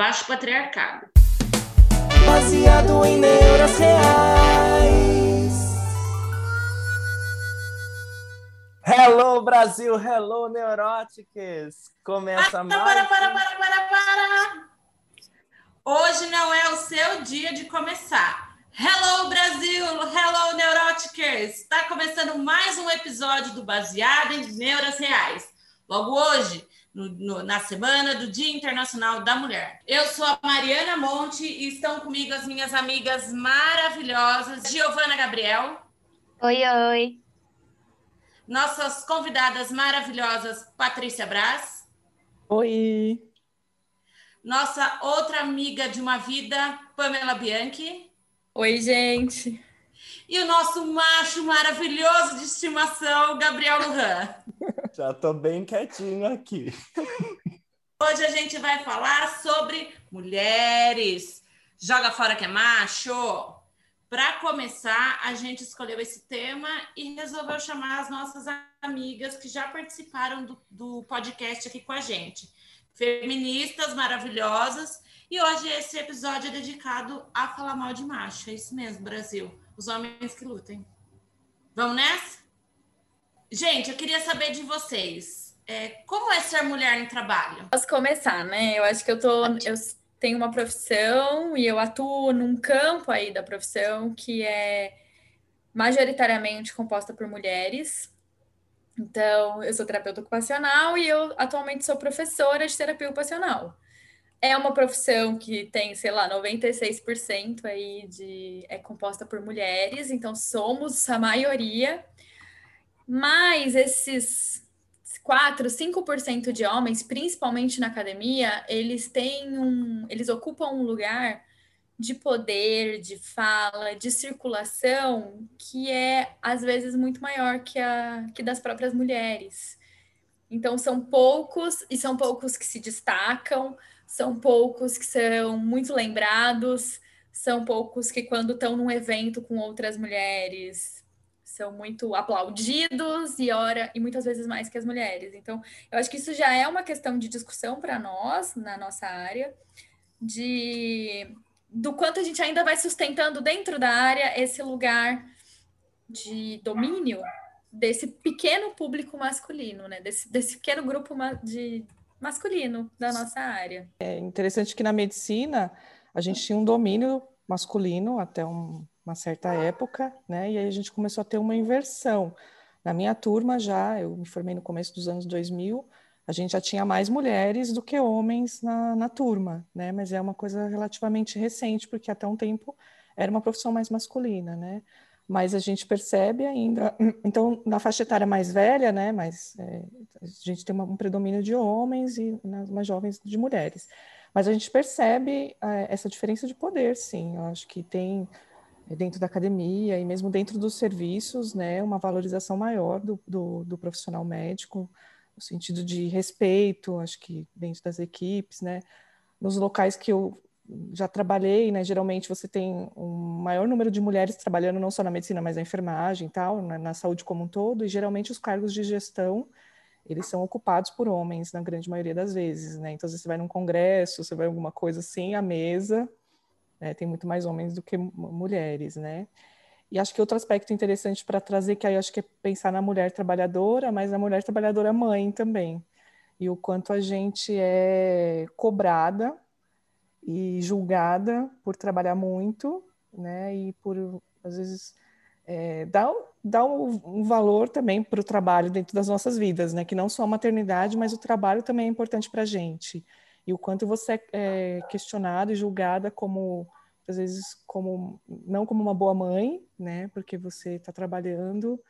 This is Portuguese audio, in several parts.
Abaixo o patriarcado. Baseado em neuras reais. Hello, Brasil! Hello, Neuróticas! Começa para, mais... Para, para, para, para, para! Hoje não é o seu dia de começar. Hello, Brasil! Hello, Neuróticas! Está começando mais um episódio do Baseado em Neuras Reais. Logo hoje, no, no, na semana do Dia Internacional da Mulher. Eu sou a Mariana Monte e estão comigo as minhas amigas maravilhosas, Giovana Gabriel. Oi, oi. Nossas convidadas maravilhosas, Patrícia Braz. Oi. Nossa outra amiga de uma vida, Pamela Bianchi. Oi, gente. E o nosso macho maravilhoso de estimação, Gabriel Lujan. Já tô bem quietinho aqui. Hoje a gente vai falar sobre mulheres. Joga fora que é macho. Para começar, a gente escolheu esse tema e resolveu chamar as nossas amigas que já participaram do, do podcast aqui com a gente. Feministas maravilhosas. E hoje esse episódio é dedicado a falar mal de macho. É isso mesmo, Brasil. Os homens que lutem. Vamos nessa? Gente, eu queria saber de vocês. É, como é ser mulher no trabalho? Posso começar, né? Eu acho que eu tô. Eu tenho uma profissão e eu atuo num campo aí da profissão que é majoritariamente composta por mulheres. Então, eu sou terapeuta ocupacional e eu atualmente sou professora de terapia ocupacional. É uma profissão que tem, sei lá, 96% aí de é composta por mulheres, então somos a maioria. Mas esses 4, 5% de homens, principalmente na academia, eles têm um, eles ocupam um lugar de poder, de fala, de circulação que é às vezes muito maior que a que das próprias mulheres. Então são poucos e são poucos que se destacam, são poucos que são muito lembrados, são poucos que quando estão num evento com outras mulheres são muito aplaudidos e ora e muitas vezes mais que as mulheres. Então, eu acho que isso já é uma questão de discussão para nós na nossa área de do quanto a gente ainda vai sustentando dentro da área esse lugar de domínio desse pequeno público masculino, né? Desse, desse pequeno grupo de masculino da nossa área. É interessante que na medicina a gente tinha um domínio masculino até um, uma certa época, né? E aí a gente começou a ter uma inversão. Na minha turma já, eu me formei no começo dos anos 2000, a gente já tinha mais mulheres do que homens na, na turma, né? Mas é uma coisa relativamente recente, porque até um tempo era uma profissão mais masculina, né? Mas a gente percebe ainda, então na faixa etária mais velha, né? Mas é, a gente tem uma, um predomínio de homens e nas mais jovens de mulheres. Mas a gente percebe é, essa diferença de poder, sim. Eu acho que tem é, dentro da academia e mesmo dentro dos serviços, né, uma valorização maior do, do, do, profissional médico, no sentido de respeito, acho que dentro das equipes, né, nos locais que eu já trabalhei, né, geralmente você tem um maior número de mulheres trabalhando não só na medicina, mas na enfermagem e tal, na, na saúde como um todo, e geralmente os cargos de gestão, eles são ocupados por homens, na grande maioria das vezes, né, então você vai num congresso, você vai alguma coisa assim, a mesa né? Tem muito mais homens do que mulheres, né? E acho que outro aspecto interessante para trazer, que aí acho que é pensar na mulher trabalhadora, mas na mulher trabalhadora mãe também. E o quanto a gente é cobrada e julgada por trabalhar muito, né? E por, às vezes, é, dar, dar um, valor também para o trabalho dentro das nossas vidas, né? Que não só a maternidade, mas o trabalho também é importante para a gente e o quanto você é, é questionada e julgada como às vezes como não como uma boa mãe, né? Porque você está trabalhando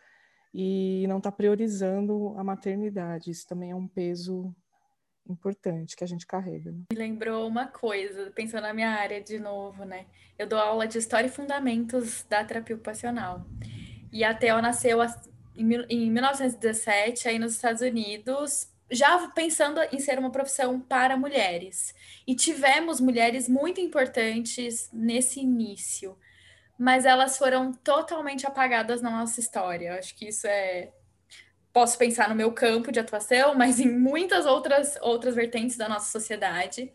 e não está priorizando a maternidade. Isso também é um peso importante que a gente carrega. Né? Me lembrou uma coisa, pensando na minha área de novo, né? Eu dou aula de História e Fundamentos da Terapia Ocupacional. E a Theo nasceu em 1917 aí nos Estados Unidos já pensando em ser uma profissão para mulheres. E tivemos mulheres muito importantes nesse início, mas elas foram totalmente apagadas na nossa história. Eu acho que isso é. Posso pensar no meu campo de atuação, mas em muitas outras, outras vertentes da nossa sociedade.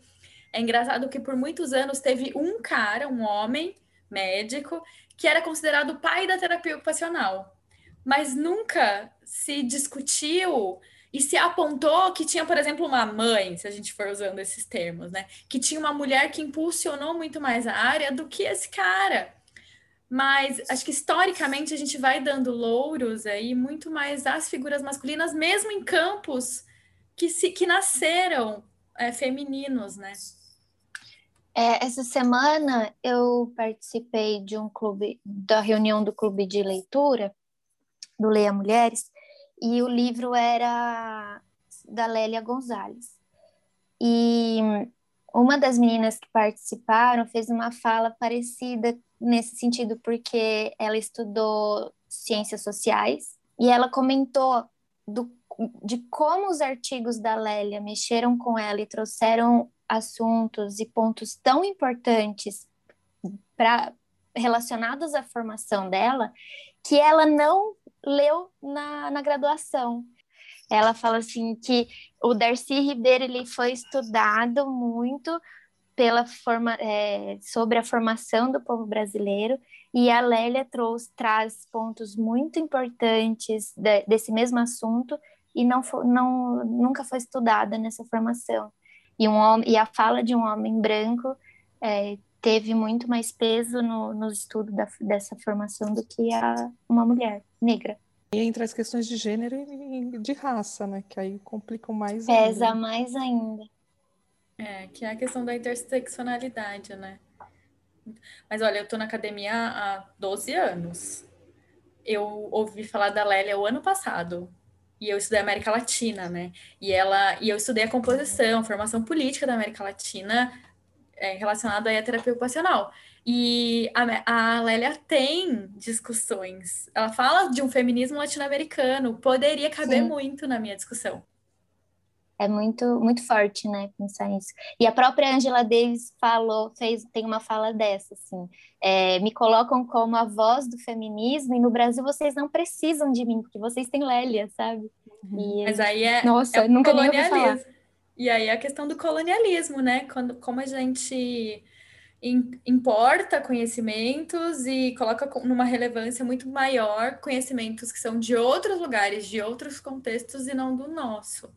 É engraçado que por muitos anos teve um cara, um homem médico, que era considerado o pai da terapia ocupacional. Mas nunca se discutiu e se apontou que tinha, por exemplo, uma mãe, se a gente for usando esses termos, né? Que tinha uma mulher que impulsionou muito mais a área do que esse cara. Mas acho que historicamente a gente vai dando louros aí muito mais às figuras masculinas, mesmo em campos que, se, que nasceram é, femininos, né? É, essa semana eu participei de um clube, da reunião do clube de leitura, do Leia Mulheres, e o livro era da Lélia Gonzalez. E uma das meninas que participaram fez uma fala parecida nesse sentido, porque ela estudou ciências sociais e ela comentou do, de como os artigos da Lélia mexeram com ela e trouxeram assuntos e pontos tão importantes para relacionados à formação dela que ela não leu na, na graduação. Ela fala assim que o Darcy Ribeiro ele foi estudado muito pela forma é, sobre a formação do povo brasileiro e a Lélia trouxe traz pontos muito importantes de, desse mesmo assunto e não, não nunca foi estudada nessa formação e um e a fala de um homem branco é, teve muito mais peso no, no estudo da, dessa formação do que a uma mulher negra e entre as questões de gênero e de raça, né? Que aí complicam mais Pesa ainda. mais ainda. É, que é a questão da interseccionalidade, né? Mas olha, eu tô na academia há 12 anos. Eu ouvi falar da Lélia o ano passado. E eu estudei América Latina, né? E ela e eu estudei a composição, formação política da América Latina é, relacionada à terapia ocupacional. E a, a Lélia tem discussões. Ela fala de um feminismo latino-americano. Poderia caber Sim. muito na minha discussão. É muito, muito forte, né, pensar isso. E a própria Angela Davis falou, fez, tem uma fala dessa, assim, é, me colocam como a voz do feminismo e no Brasil vocês não precisam de mim, porque vocês têm Lélia, sabe? Uhum. E, Mas aí é, nossa, é nunca colonialismo. E aí a questão do colonialismo, né? Quando, como a gente importa conhecimentos e coloca numa relevância muito maior conhecimentos que são de outros lugares, de outros contextos e não do nosso.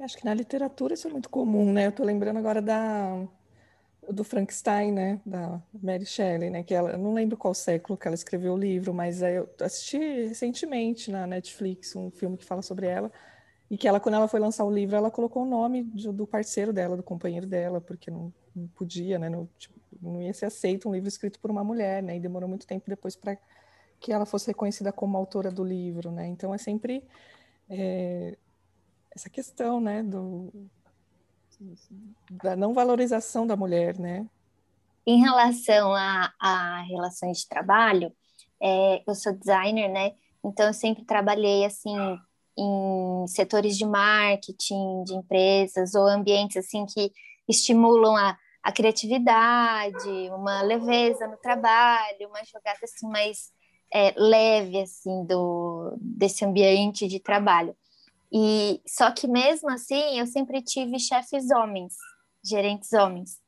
Acho que na literatura isso é muito comum, né? Eu estou lembrando agora da do Frankenstein, né, da Mary Shelley, né, que ela, não lembro qual século que ela escreveu o livro, mas eu assisti recentemente na Netflix um filme que fala sobre ela, e que ela, quando ela foi lançar o livro, ela colocou o nome do parceiro dela, do companheiro dela, porque não, não podia, né? Não, tipo, não ia ser aceito um livro escrito por uma mulher, né? E demorou muito tempo depois para que ela fosse reconhecida como autora do livro, né? Então é sempre é, essa questão, né? Do, da não valorização da mulher, né? Em relação a, a relações de trabalho, é, eu sou designer, né? Então eu sempre trabalhei assim em setores de marketing de empresas ou ambientes assim que estimulam a, a criatividade, uma leveza no trabalho, uma jogada assim mais é, leve assim do desse ambiente de trabalho. E só que mesmo assim eu sempre tive chefes homens, gerentes homens.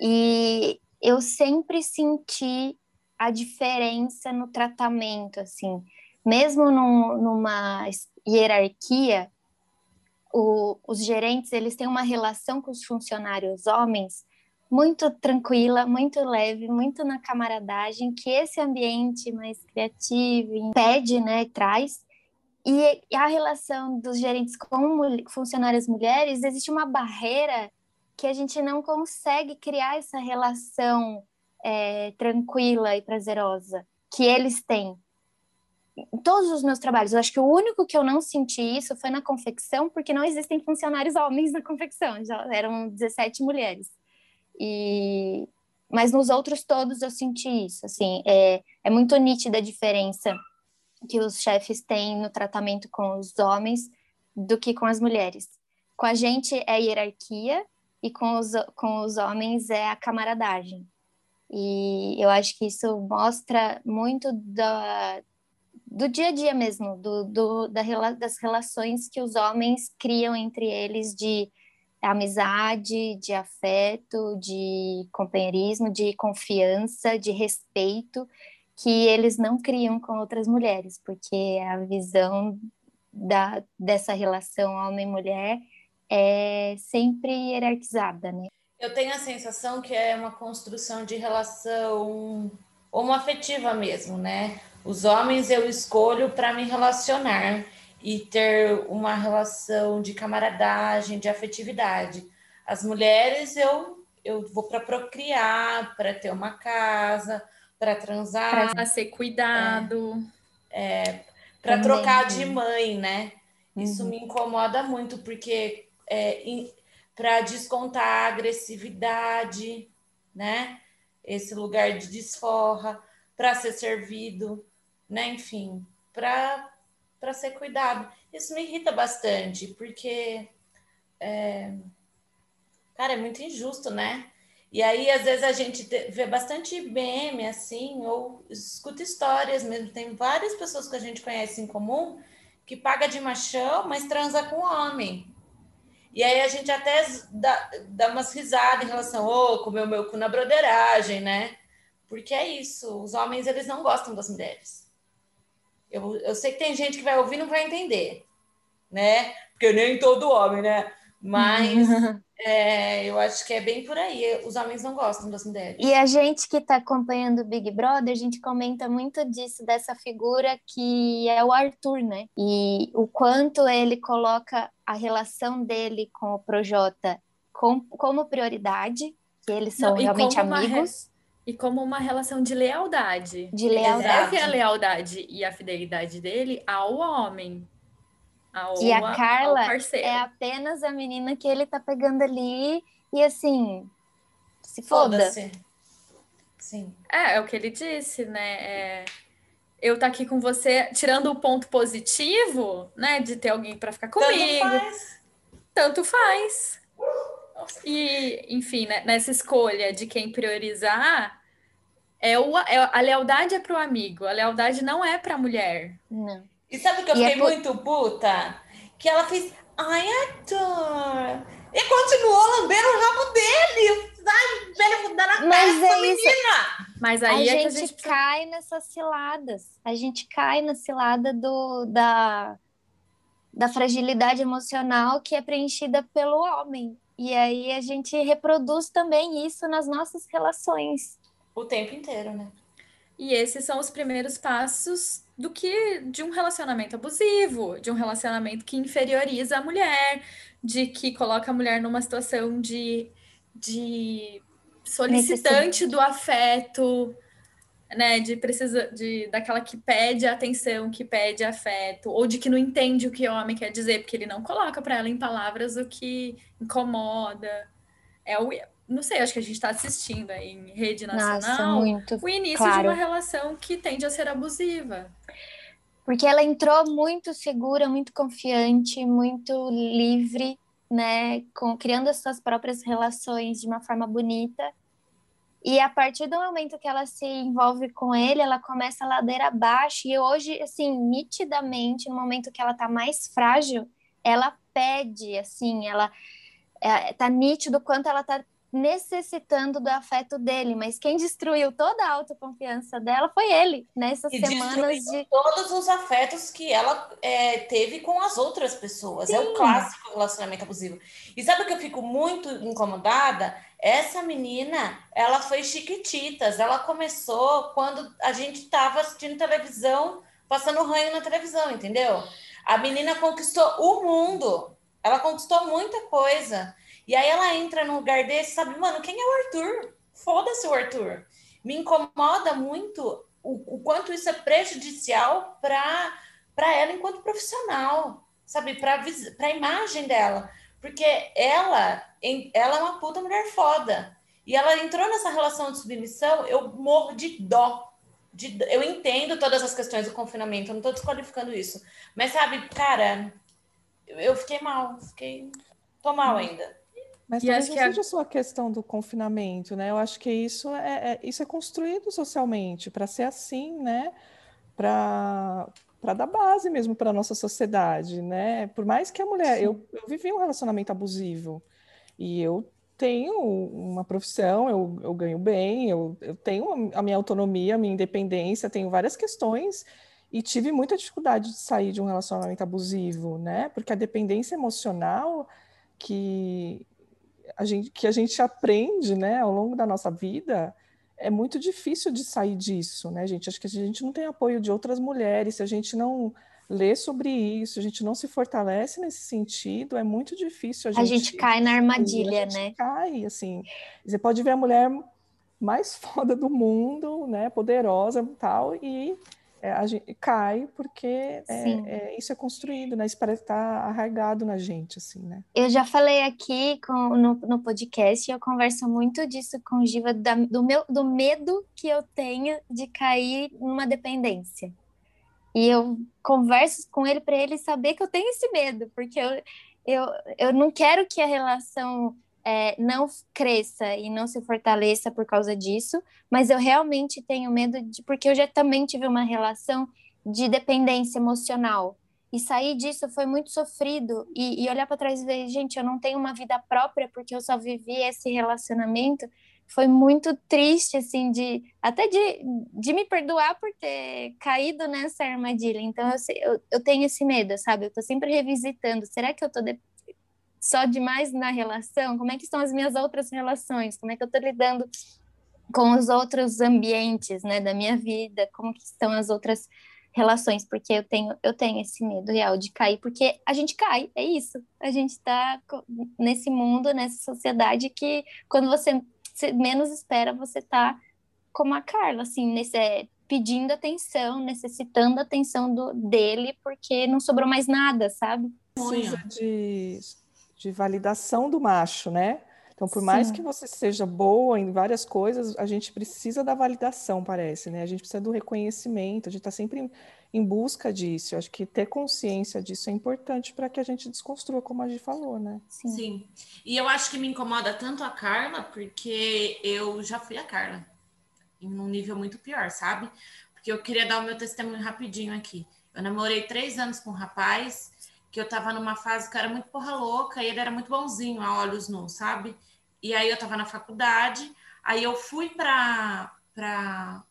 E eu sempre senti a diferença no tratamento, assim, mesmo num, numa hierarquia, o, os gerentes eles têm uma relação com os funcionários homens muito tranquila, muito leve, muito na camaradagem, que esse ambiente mais criativo impede, né, traz. E a relação dos gerentes com funcionárias mulheres, existe uma barreira que a gente não consegue criar essa relação é, tranquila e prazerosa que eles têm em todos os meus trabalhos. Eu acho que o único que eu não senti isso foi na confecção, porque não existem funcionários homens na confecção, já eram 17 mulheres. E mas nos outros todos eu senti isso, assim, é, é muito nítida a diferença que os chefes têm no tratamento com os homens do que com as mulheres. Com a gente é hierarquia e com os, com os homens é a camaradagem. E eu acho que isso mostra muito da, do dia a dia mesmo, do, do, da, das relações que os homens criam entre eles de amizade, de afeto, de companheirismo, de confiança, de respeito, que eles não criam com outras mulheres, porque a visão da, dessa relação homem-mulher é sempre hierarquizada, né? Eu tenho a sensação que é uma construção de relação homoafetiva mesmo, né? Os homens eu escolho para me relacionar e ter uma relação de camaradagem, de afetividade. As mulheres eu eu vou para procriar, para ter uma casa, para transar, para ser cuidado, é, é para trocar de mãe, né? Uhum. Isso me incomoda muito porque é, para descontar a agressividade, né? Esse lugar de desforra, para ser servido, né? Enfim, para para ser cuidado. Isso me irrita bastante, porque, é... cara, é muito injusto, né? E aí, às vezes, a gente vê bastante meme, assim, ou escuta histórias mesmo. Tem várias pessoas que a gente conhece em comum que paga de machão, mas transa com homem. E aí a gente até dá, dá umas risadas em relação, ô, oh, comeu meu cu na broderagem, né? Porque é isso, os homens, eles não gostam das mulheres. Eu, eu sei que tem gente que vai ouvir e não vai entender, né? Porque nem todo homem, né? Mas é, eu acho que é bem por aí. Os homens não gostam das mulheres. E a gente que está acompanhando o Big Brother, a gente comenta muito disso, dessa figura que é o Arthur, né? E o quanto ele coloca a relação dele com o Projota com, como prioridade, que eles são não, realmente amigos. E como uma relação de lealdade. De lealdade. Ele a lealdade e a fidelidade dele ao homem. Ao, e a Carla é apenas a menina que ele tá pegando ali e assim, se foda. foda Sim. É, é o que ele disse, né? É, eu tá aqui com você, tirando o ponto positivo, né, de ter alguém para ficar comigo. Tanto faz. Tanto faz. E, enfim, né, nessa escolha de quem priorizar, é, o, é a lealdade é para o amigo, a lealdade não é para a mulher. Não. E sabe o que eu e é fiquei é por... muito puta? Que ela fez, ai, Arthur. E continuou lambendo o rabo dele. Ai, velho, na Mas é menina. Mas aí a, é gente, a gente cai nessas ciladas. A gente cai na cilada do, da, da fragilidade emocional que é preenchida pelo homem. E aí a gente reproduz também isso nas nossas relações. O tempo inteiro, né? E esses são os primeiros passos do que de um relacionamento abusivo, de um relacionamento que inferioriza a mulher, de que coloca a mulher numa situação de, de solicitante do afeto, né, de precisa de daquela que pede atenção, que pede afeto, ou de que não entende o que o homem quer dizer, porque ele não coloca para ela em palavras o que incomoda. É o não sei, acho que a gente está assistindo aí em rede nacional Nossa, o início claro. de uma relação que tende a ser abusiva. Porque ela entrou muito segura, muito confiante, muito livre, né, com criando as suas próprias relações de uma forma bonita. E a partir do momento que ela se envolve com ele, ela começa a ladeira abaixo. E hoje, assim, nitidamente, no momento que ela tá mais frágil, ela pede, assim, ela é, tá nítido quanto ela tá necessitando do afeto dele, mas quem destruiu toda a autoconfiança dela foi ele, nessas e semanas de todos os afetos que ela é, teve com as outras pessoas. Sim. É o clássico relacionamento abusivo. E sabe o que eu fico muito incomodada? Essa menina, ela foi chiquititas. Ela começou quando a gente estava assistindo televisão, passando ranho na televisão, entendeu? A menina conquistou o mundo. Ela conquistou muita coisa. E aí ela entra num lugar desse, sabe, mano, quem é o Arthur? Foda-se o Arthur. Me incomoda muito o, o quanto isso é prejudicial para ela enquanto profissional, sabe, para a imagem dela. Porque ela, ela é uma puta mulher foda. E ela entrou nessa relação de submissão, eu morro de dó. De, eu entendo todas as questões do confinamento, eu não estou desqualificando isso. Mas, sabe, cara, eu fiquei mal, fiquei. tô mal ainda. Mas talvez não seja a... só a questão do confinamento, né? Eu acho que isso é, é isso é construído socialmente para ser assim, né? Para para dar base mesmo para a nossa sociedade, né? Por mais que a mulher, eu, eu vivi um relacionamento abusivo, E eu tenho uma profissão, eu, eu ganho bem, eu, eu tenho a minha autonomia, a minha independência, tenho várias questões e tive muita dificuldade de sair de um relacionamento abusivo, né? Porque a dependência emocional que a gente, que a gente aprende, né, ao longo da nossa vida, é muito difícil de sair disso, né, gente? Acho que a gente não tem apoio de outras mulheres, se a gente não ler sobre isso, a gente não se fortalece nesse sentido, é muito difícil a gente... A gente cai na armadilha, a gente né? cai, assim. Você pode ver a mulher mais foda do mundo, né, poderosa e tal, e é, a gente cai porque é, é, isso é construído, né? Isso parece estar tá arraigado na gente, assim, né? Eu já falei aqui com, no, no podcast, eu converso muito disso com o Giva, da, do, meu, do medo que eu tenho de cair numa dependência. E eu converso com ele para ele saber que eu tenho esse medo, porque eu, eu, eu não quero que a relação é, não cresça e não se fortaleça por causa disso, mas eu realmente tenho medo de, porque eu já também tive uma relação de dependência emocional. E sair disso foi muito sofrido. E, e olhar para trás e ver, gente, eu não tenho uma vida própria porque eu só vivi esse relacionamento foi muito triste, assim, de até de, de me perdoar por ter caído nessa armadilha. Então, eu, eu, eu tenho esse medo, sabe? Eu tô sempre revisitando. Será que eu tô de, só demais na relação? Como é que estão as minhas outras relações? Como é que eu tô lidando com os outros ambientes, né, da minha vida? Como que estão as outras relações? Porque eu tenho, eu tenho esse medo real de cair, porque a gente cai, é isso. A gente está nesse mundo, nessa sociedade que quando você menos espera, você tá como a Carla, assim, nesse, é, pedindo atenção, necessitando atenção do, dele, porque não sobrou mais nada, sabe? Precisa de, de validação do macho, né? Então, por Sim. mais que você seja boa em várias coisas, a gente precisa da validação, parece, né? A gente precisa do reconhecimento, a gente está sempre em busca disso. Eu acho que ter consciência disso é importante para que a gente desconstrua, como a gente falou, né? Sim. Sim. E eu acho que me incomoda tanto a Carla, porque eu já fui a Carla, em um nível muito pior, sabe? Porque eu queria dar o meu testemunho rapidinho aqui. Eu namorei três anos com um rapaz que eu tava numa fase que era muito porra louca e ele era muito bonzinho a olhos nus, sabe? E aí eu tava na faculdade, aí eu fui para para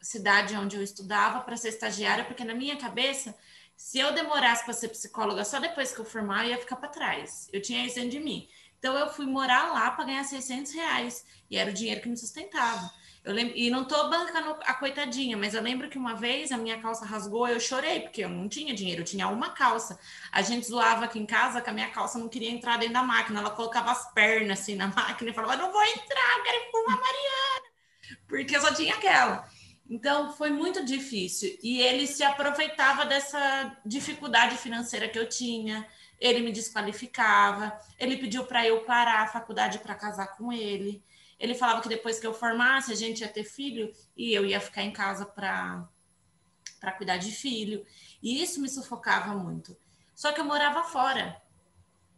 cidade onde eu estudava para ser estagiária, porque na minha cabeça, se eu demorasse para ser psicóloga só depois que eu formar, eu ia ficar para trás. Eu tinha isso dentro de mim. Então eu fui morar lá para ganhar 600 reais e era o dinheiro que me sustentava. Eu lembro, e não tô bancando a coitadinha, mas eu lembro que uma vez a minha calça rasgou, eu chorei, porque eu não tinha dinheiro, eu tinha uma calça. A gente zoava aqui em casa que a minha calça não queria entrar dentro da máquina, ela colocava as pernas assim na máquina e falava: não vou entrar, eu quero empurrar a Mariana, porque eu só tinha aquela. Então foi muito difícil. E ele se aproveitava dessa dificuldade financeira que eu tinha. Ele me desqualificava. Ele pediu para eu parar a faculdade para casar com ele. Ele falava que depois que eu formasse, a gente ia ter filho e eu ia ficar em casa para cuidar de filho. E isso me sufocava muito. Só que eu morava fora.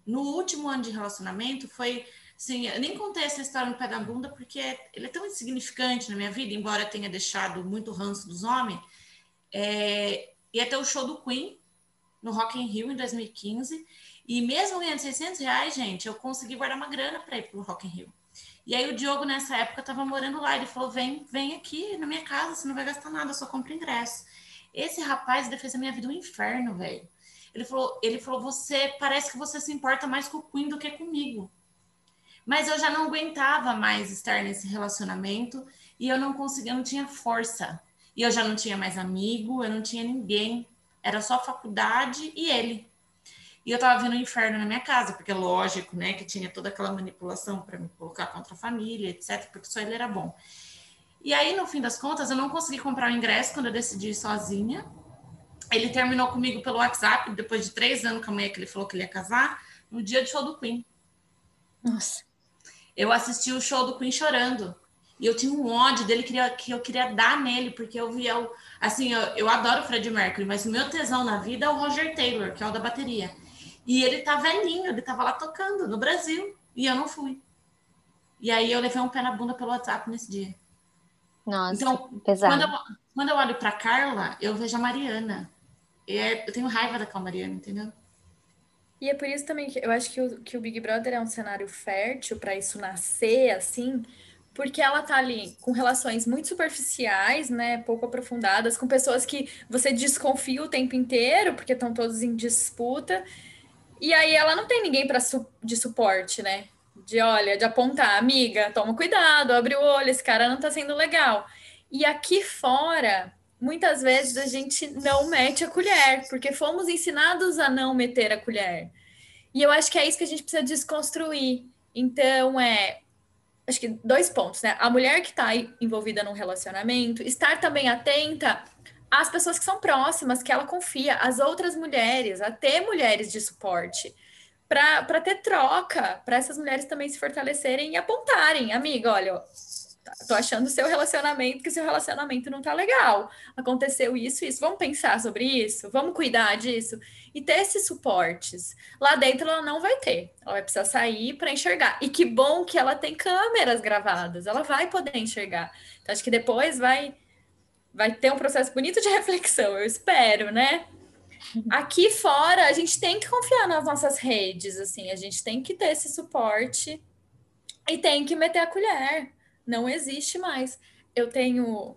No último ano de relacionamento foi Sim, eu nem contei essa história no pé da bunda porque ele é tão insignificante na minha vida, embora tenha deixado muito ranço dos homens. É, ia ter o show do Queen no Rock in Rio em 2015 e mesmo ganhando 600 reais, gente, eu consegui guardar uma grana para ir pro Rock in Rio. E aí o Diogo nessa época estava morando lá, ele falou: "Vem, vem aqui na minha casa, você não vai gastar nada, só compra ingresso". Esse rapaz ele fez a minha vida um inferno, velho. Ele falou, ele falou: "Você parece que você se importa mais com o Queen do que comigo". Mas eu já não aguentava mais estar nesse relacionamento e eu não conseguia, eu não tinha força. E eu já não tinha mais amigo, eu não tinha ninguém. Era só faculdade e ele. E eu tava vendo o inferno na minha casa, porque lógico, né, que tinha toda aquela manipulação para me colocar contra a família, etc, porque só ele era bom. E aí, no fim das contas, eu não consegui comprar o ingresso quando eu decidi ir sozinha. Ele terminou comigo pelo WhatsApp, depois de três anos com a mulher que ele falou que ele ia casar, no dia do show do Queen. Nossa eu assisti o show do Queen chorando. E eu tinha um ódio dele que, que eu queria dar nele, porque eu via o. Assim, eu, eu adoro o Fred Mercury, mas o meu tesão na vida é o Roger Taylor, que é o da bateria. E ele tá velhinho, ele tava lá tocando no Brasil, e eu não fui. E aí eu levei um pé na bunda pelo WhatsApp nesse dia. Nossa, então, pesado. Quando eu, quando eu olho pra Carla, eu vejo a Mariana. É, eu tenho raiva daquela Mariana, entendeu? E é por isso também que eu acho que o, que o Big Brother é um cenário fértil para isso nascer assim, porque ela tá ali com relações muito superficiais, né, pouco aprofundadas, com pessoas que você desconfia o tempo inteiro, porque estão todos em disputa. E aí ela não tem ninguém para su de suporte, né? De olha, de apontar, amiga, toma cuidado, abre o olho, esse cara não tá sendo legal. E aqui fora, muitas vezes a gente não mete a colher, porque fomos ensinados a não meter a colher. E eu acho que é isso que a gente precisa desconstruir. Então, é. Acho que dois pontos, né? A mulher que está envolvida num relacionamento, estar também atenta às pessoas que são próximas, que ela confia, as outras mulheres, a ter mulheres de suporte, para ter troca, para essas mulheres também se fortalecerem e apontarem, amiga, olha, tô achando o seu relacionamento que seu relacionamento não tá legal. Aconteceu isso isso. Vamos pensar sobre isso? Vamos cuidar disso? E ter esses suportes. Lá dentro ela não vai ter. Ela vai precisar sair para enxergar. E que bom que ela tem câmeras gravadas. Ela vai poder enxergar. Então acho que depois vai vai ter um processo bonito de reflexão, eu espero, né? Aqui fora, a gente tem que confiar nas nossas redes, assim, a gente tem que ter esse suporte e tem que meter a colher não existe mais. Eu tenho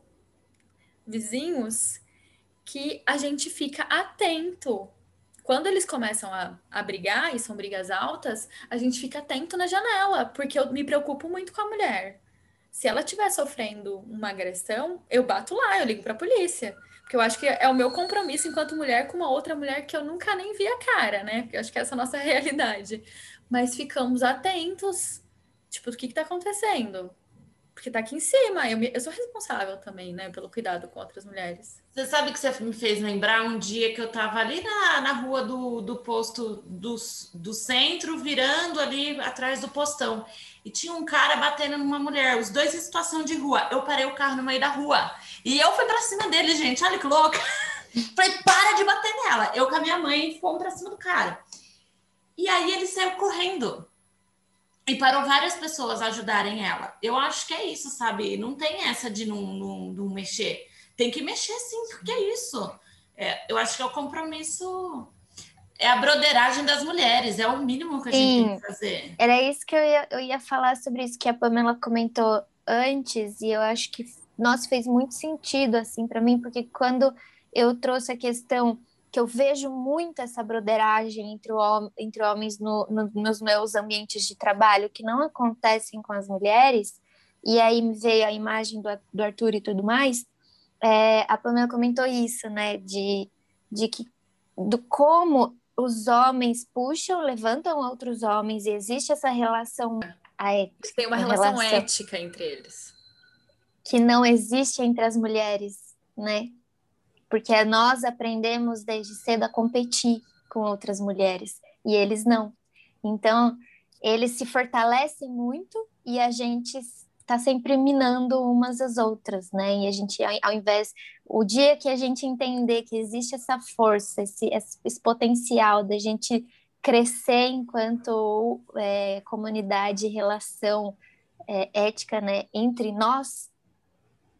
vizinhos que a gente fica atento. Quando eles começam a, a brigar, e são brigas altas, a gente fica atento na janela, porque eu me preocupo muito com a mulher. Se ela estiver sofrendo uma agressão, eu bato lá, eu ligo para a polícia. Porque eu acho que é o meu compromisso enquanto mulher com uma outra mulher que eu nunca nem vi a cara, né? Porque eu acho que essa é a nossa realidade. Mas ficamos atentos, tipo, do que está acontecendo? Porque tá aqui em cima. Eu, me, eu sou responsável também, né, pelo cuidado com outras mulheres. Você sabe que você me fez lembrar um dia que eu tava ali na, na rua do, do posto do, do centro, virando ali atrás do postão. E tinha um cara batendo numa mulher, os dois em situação de rua. Eu parei o carro no meio da rua. E eu fui para cima dele, gente. Olha que louco. Falei, para de bater nela. Eu com a minha mãe fomos para cima do cara. E aí ele saiu correndo. E parou várias pessoas ajudarem ela. Eu acho que é isso, sabe? Não tem essa de não, não, não mexer. Tem que mexer sim, porque é isso. É, eu acho que é o compromisso. É a broderagem das mulheres, é o mínimo que a gente tem que fazer. Era isso que eu ia, eu ia falar sobre isso que a Pamela comentou antes, e eu acho que, nossa, fez muito sentido, assim, para mim, porque quando eu trouxe a questão que eu vejo muito essa broderagem entre, o, entre homens no, no, nos meus ambientes de trabalho, que não acontecem com as mulheres, e aí me veio a imagem do, do Arthur e tudo mais, é, a Pamela comentou isso, né, de, de que, do como os homens puxam, levantam outros homens, e existe essa relação... Ética, Tem uma relação, relação ética entre eles. Que não existe entre as mulheres, né? Porque nós aprendemos desde cedo a competir com outras mulheres e eles não. Então, eles se fortalecem muito e a gente está sempre minando umas às outras, né? E a gente, ao invés, o dia que a gente entender que existe essa força, esse, esse potencial da gente crescer enquanto é, comunidade, relação é, ética, né, entre nós,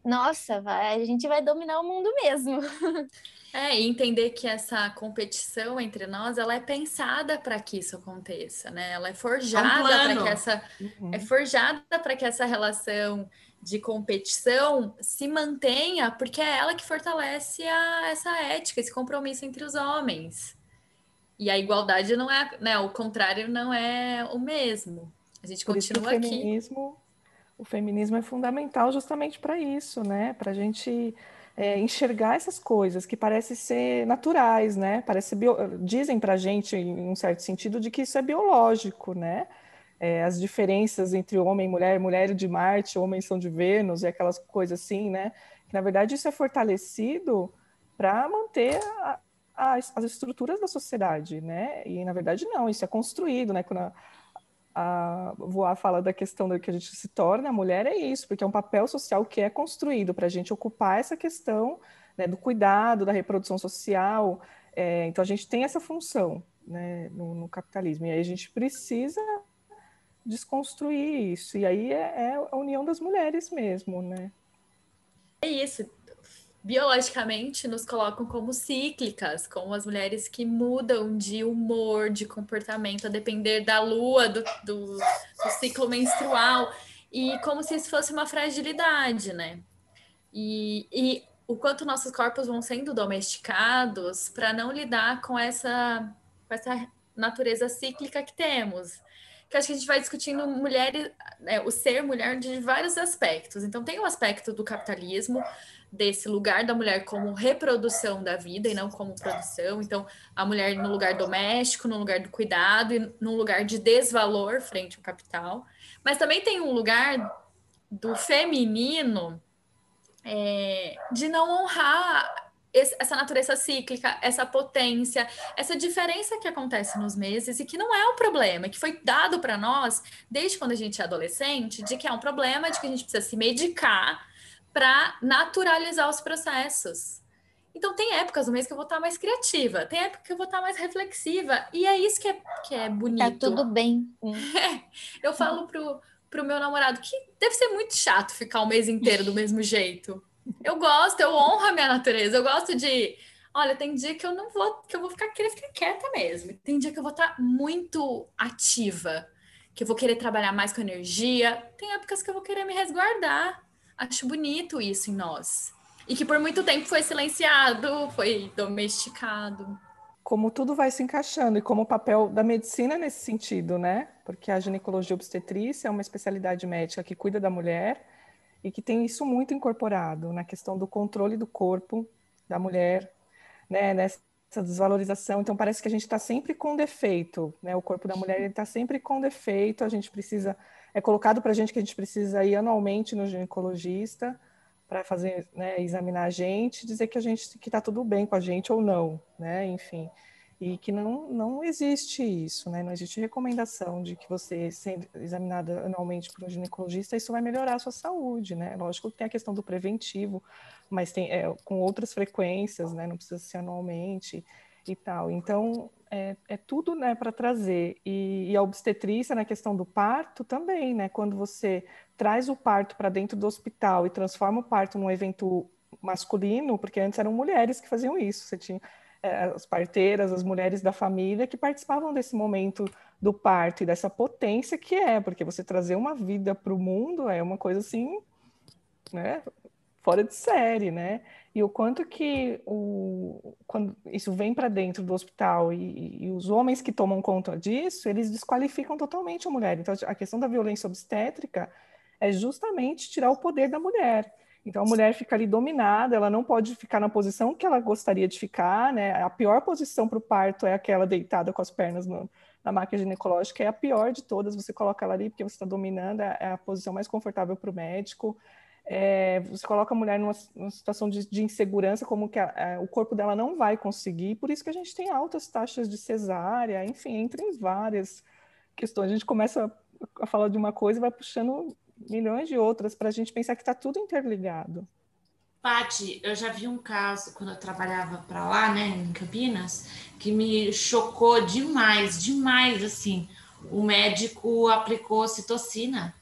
nossa, vai, a gente vai dominar o mundo mesmo. É, e entender que essa competição entre nós, ela é pensada para que isso aconteça, né? Ela é forjada é um para que essa uhum. é forjada para que essa relação de competição se mantenha, porque é ela que fortalece a, essa ética, esse compromisso entre os homens. E a igualdade não é, né? O contrário não é o mesmo. A gente Por continua aqui. Feminismo o feminismo é fundamental justamente para isso, né? Para a gente é, enxergar essas coisas que parecem ser naturais, né? Parece bio... dizem para a gente, em um certo sentido, de que isso é biológico, né? É, as diferenças entre homem e mulher, mulher de Marte, homens são de Vênus e aquelas coisas assim, né? Que, na verdade, isso é fortalecido para manter a, a, as estruturas da sociedade, né? E, na verdade, não, isso é construído, né? Quando a, a Voar fala da questão da que a gente se torna mulher é isso, porque é um papel social que é construído para a gente ocupar essa questão né, do cuidado, da reprodução social. É, então a gente tem essa função né, no, no, capitalismo e aí a gente precisa desconstruir isso. E aí é, é a união das mulheres mesmo, né? É isso. Biologicamente nos colocam como cíclicas, como as mulheres que mudam de humor, de comportamento, a depender da lua, do, do, do ciclo menstrual, e como se isso fosse uma fragilidade, né? E, e o quanto nossos corpos vão sendo domesticados para não lidar com essa, com essa natureza cíclica que temos. Que acho que a gente vai discutindo mulheres, né, o ser mulher de vários aspectos. Então, tem o aspecto do capitalismo, desse lugar da mulher como reprodução da vida e não como produção. Então, a mulher no lugar doméstico, no lugar do cuidado e num lugar de desvalor frente ao capital. Mas também tem um lugar do feminino é, de não honrar essa natureza cíclica, essa potência, essa diferença que acontece nos meses e que não é um problema, que foi dado para nós desde quando a gente é adolescente, de que é um problema, de que a gente precisa se medicar para naturalizar os processos. Então, tem épocas no mês que eu vou estar mais criativa, tem época que eu vou estar mais reflexiva, e é isso que é, que é bonito. Tá tudo bem. É, eu falo pro, pro meu namorado que deve ser muito chato ficar o mês inteiro do mesmo jeito. Eu gosto, eu honro a minha natureza, eu gosto de. Olha, tem dia que eu não vou, que eu vou ficar querer ficar quieta mesmo. Tem dia que eu vou estar muito ativa, que eu vou querer trabalhar mais com energia. Tem épocas que eu vou querer me resguardar. Acho bonito isso em nós. E que por muito tempo foi silenciado, foi domesticado. Como tudo vai se encaixando e como o papel da medicina nesse sentido, né? Porque a ginecologia obstetrícia é uma especialidade médica que cuida da mulher e que tem isso muito incorporado na questão do controle do corpo da mulher, né? Nessa desvalorização. Então parece que a gente está sempre com defeito, né? O corpo da mulher está sempre com defeito. A gente precisa é colocado para a gente que a gente precisa ir anualmente no ginecologista para fazer, né, examinar a gente, dizer que a gente que está tudo bem com a gente ou não, né, enfim, e que não, não existe isso, né, não existe recomendação de que você sendo examinada anualmente por um ginecologista isso vai melhorar a sua saúde, né, lógico que tem a questão do preventivo, mas tem é, com outras frequências, né, não precisa ser anualmente e tal, então é, é tudo né, para trazer. E, e, a obstetrícia, na questão do parto, também, né? Quando você traz o parto para dentro do hospital e transforma o parto num evento masculino, porque antes eram mulheres que faziam isso, você tinha as parteiras, as mulheres da família que participavam desse momento do parto e dessa potência que é, porque você trazer uma vida para o mundo é uma coisa assim, né? Fora de série, né? e o quanto que o, quando isso vem para dentro do hospital e, e, os homens que tomam conta disso, eles desqualificam totalmente a mulher. Então, a questão da violência obstétrica é justamente tirar o poder da mulher. Então, a mulher fica ali dominada, ela não pode ficar na posição que ela gostaria de ficar, né? A pior posição para o parto é aquela deitada com as pernas no, na máquina ginecológica, é a pior de todas. Você coloca ela ali porque você está dominando, é, é a posição mais confortável para o médico é, você coloca a mulher numa, numa situação de, de, insegurança, como que a, a, o corpo dela não vai conseguir, por isso que a gente tem altas taxas de cesárea, enfim, entre várias questões. A gente começa a, a falar de uma coisa e vai puxando milhões de outras para a gente pensar que está tudo interligado. Pati, eu já vi um caso quando eu trabalhava para lá, né, em Campinas, que me chocou demais, demais, assim. O médico aplicou citocina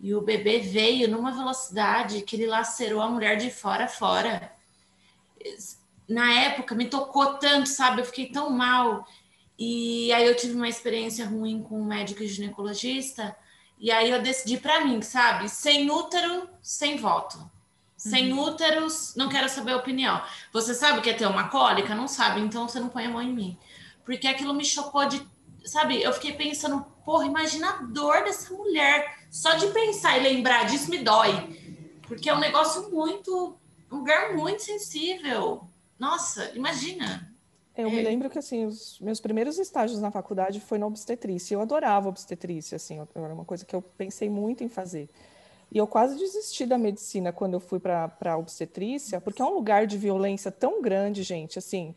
e o bebê veio numa velocidade que ele lacerou a mulher de fora a fora. Na época me tocou tanto, sabe? Eu fiquei tão mal. E aí eu tive uma experiência ruim com um médico ginecologista. E aí eu decidi para mim, sabe? Sem útero, sem voto. Sem uhum. úteros, não quero saber a opinião. Você sabe o que é ter uma cólica? Não sabe, então você não põe a mão em mim. Porque aquilo me chocou de. Sabe, eu fiquei pensando, porra, imagina a dor dessa mulher só de pensar e lembrar disso me dói. Porque é um negócio muito. Um lugar muito sensível. Nossa, imagina. Eu é. me lembro que assim, os meus primeiros estágios na faculdade foi na obstetrícia. Eu adorava obstetrícia, assim, era uma coisa que eu pensei muito em fazer. E eu quase desisti da medicina quando eu fui para a obstetrícia, porque é um lugar de violência tão grande, gente, assim,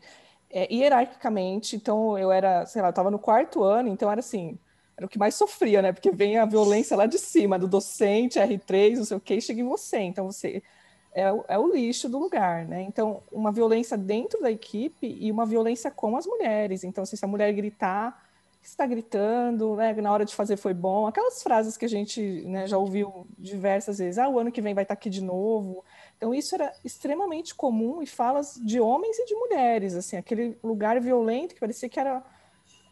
é, hierarquicamente. Então, eu era, sei lá, eu estava no quarto ano, então era assim, era o que mais sofria, né? Porque vem a violência lá de cima, do docente, R3, não sei o que, e chega em você. Então, você é, é, o lixo do lugar, né? Então, uma violência dentro da equipe e uma violência com as mulheres. Então, assim, se a mulher gritar, está gritando, né? Na hora de fazer foi bom. Aquelas frases que a gente né, já ouviu diversas vezes. Ah, o ano que vem vai estar aqui de novo. Então isso era extremamente comum e falas de homens e de mulheres, assim, aquele lugar violento que parecia que era,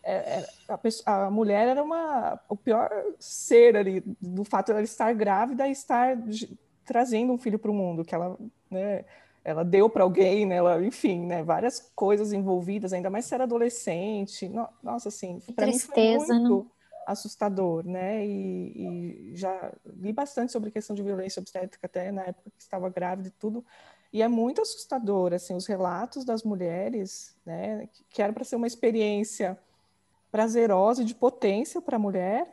era é, é, a, pessoa, a, mulher era uma o pior ser ali do fato de ela estar grávida e estar trazendo um filho para o mundo, que ela, né, ela deu para alguém, né? Ela, enfim, né? Várias coisas envolvidas, ainda mais se era adolescente. Nossa, assim, para mim foi muito não? assustador, né? E, e, já li bastante sobre a questão de violência obstétrica até na época que estava grávida e tudo. E é muito assustador, assim, os relatos das mulheres, né? Que era para ser uma experiência prazerosa e de potência para a mulher,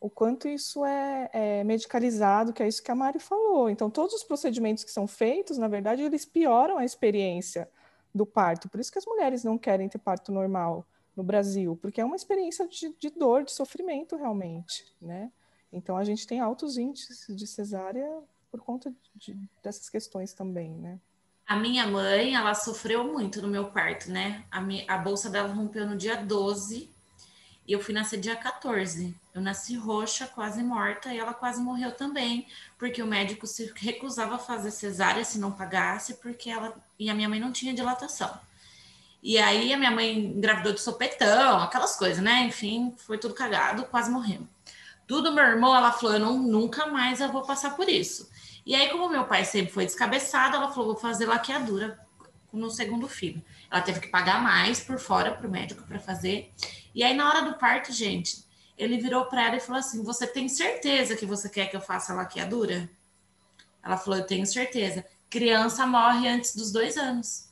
o quanto isso é, é, medicalizado, que é isso que a Mari falou. Então, todos os procedimentos que são feitos, na verdade, eles pioram a experiência do parto. Por isso que as mulheres não querem ter parto normal no Brasil, porque é uma experiência de, de dor, de sofrimento, realmente, né? Então, a gente tem altos índices de cesárea por conta de, dessas questões também, né? A minha mãe, ela sofreu muito no meu parto, né? A, minha, a bolsa dela rompeu no dia 12 e eu fui nascer dia 14. Eu nasci roxa, quase morta, e ela quase morreu também, porque o médico se recusava a fazer cesárea se não pagasse, porque ela e a minha mãe não tinha dilatação. E aí a minha mãe engravidou de sopetão, aquelas coisas, né? Enfim, foi tudo cagado, quase morreu. Tudo meu irmão, ela falou, eu não, nunca mais eu vou passar por isso. E aí, como meu pai sempre foi descabeçado, ela falou, vou fazer laqueadura no segundo filho. Ela teve que pagar mais por fora para o médico para fazer. E aí, na hora do parto, gente, ele virou para ela e falou assim: Você tem certeza que você quer que eu faça a laqueadura? Ela falou: Eu tenho certeza. Criança morre antes dos dois anos.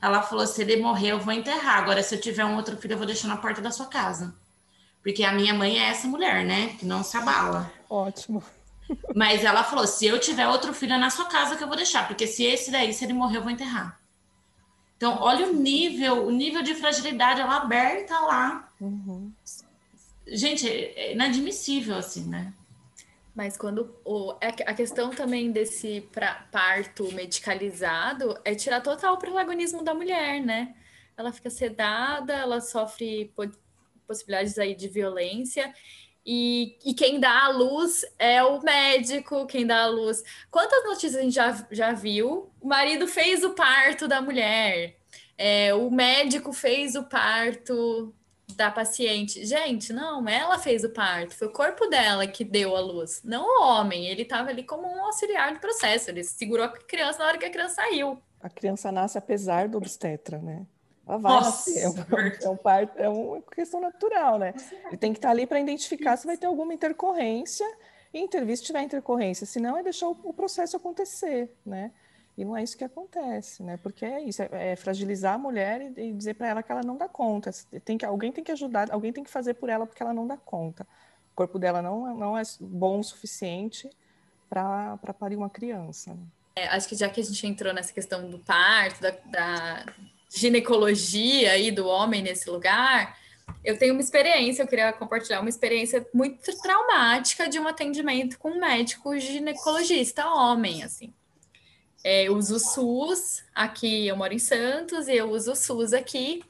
Ela falou: Se ele morrer, eu vou enterrar. Agora, se eu tiver um outro filho, eu vou deixar na porta da sua casa. Porque a minha mãe é essa mulher, né? Que não se abala. Ótimo. Mas ela falou: se eu tiver outro filho, é na sua casa que eu vou deixar. Porque se esse daí, se ele morrer, eu vou enterrar. Então, olha o nível, o nível de fragilidade, ela aberta lá. Uhum. Gente, é inadmissível, assim, né? Mas quando o, é a questão também desse pra, parto medicalizado é tirar total o protagonismo da mulher, né? Ela fica sedada, ela sofre possibilidades aí de violência. E, e, quem dá a luz é o médico, quem dá a luz. Quantas notícias a gente já, já viu? O marido fez o parto da mulher, é, o médico fez o parto da paciente. Gente, não, ela fez o parto, foi o corpo dela que deu a luz, não o homem. Ele estava ali como um auxiliar do processo, ele segurou a criança na hora que a criança saiu. A criança nasce apesar do obstetra, né? Ela vai Nossa, nascer. É, um, é, um parto, é uma questão natural, né? Ele tem que estar ali para identificar se vai ter alguma intercorrência e intervir se tiver intercorrência. Senão é deixar o, o, processo acontecer, né? E não é isso que acontece, né? Porque é isso, é, é fragilizar a mulher e, e dizer para ela que ela não dá conta. Tem que, alguém tem que ajudar, alguém tem que fazer por ela porque ela não dá conta. O corpo dela não, não é bom o suficiente para parir uma criança. Né? É, acho que já que a gente entrou nessa questão do parto, da, da ginecologia aí do homem nesse lugar, eu tenho uma experiência, eu queria compartilhar uma experiência muito traumática de um atendimento com um médico ginecologista homem, assim. É, eu uso o SUS aqui, eu moro em Santos e eu uso o SUS aqui.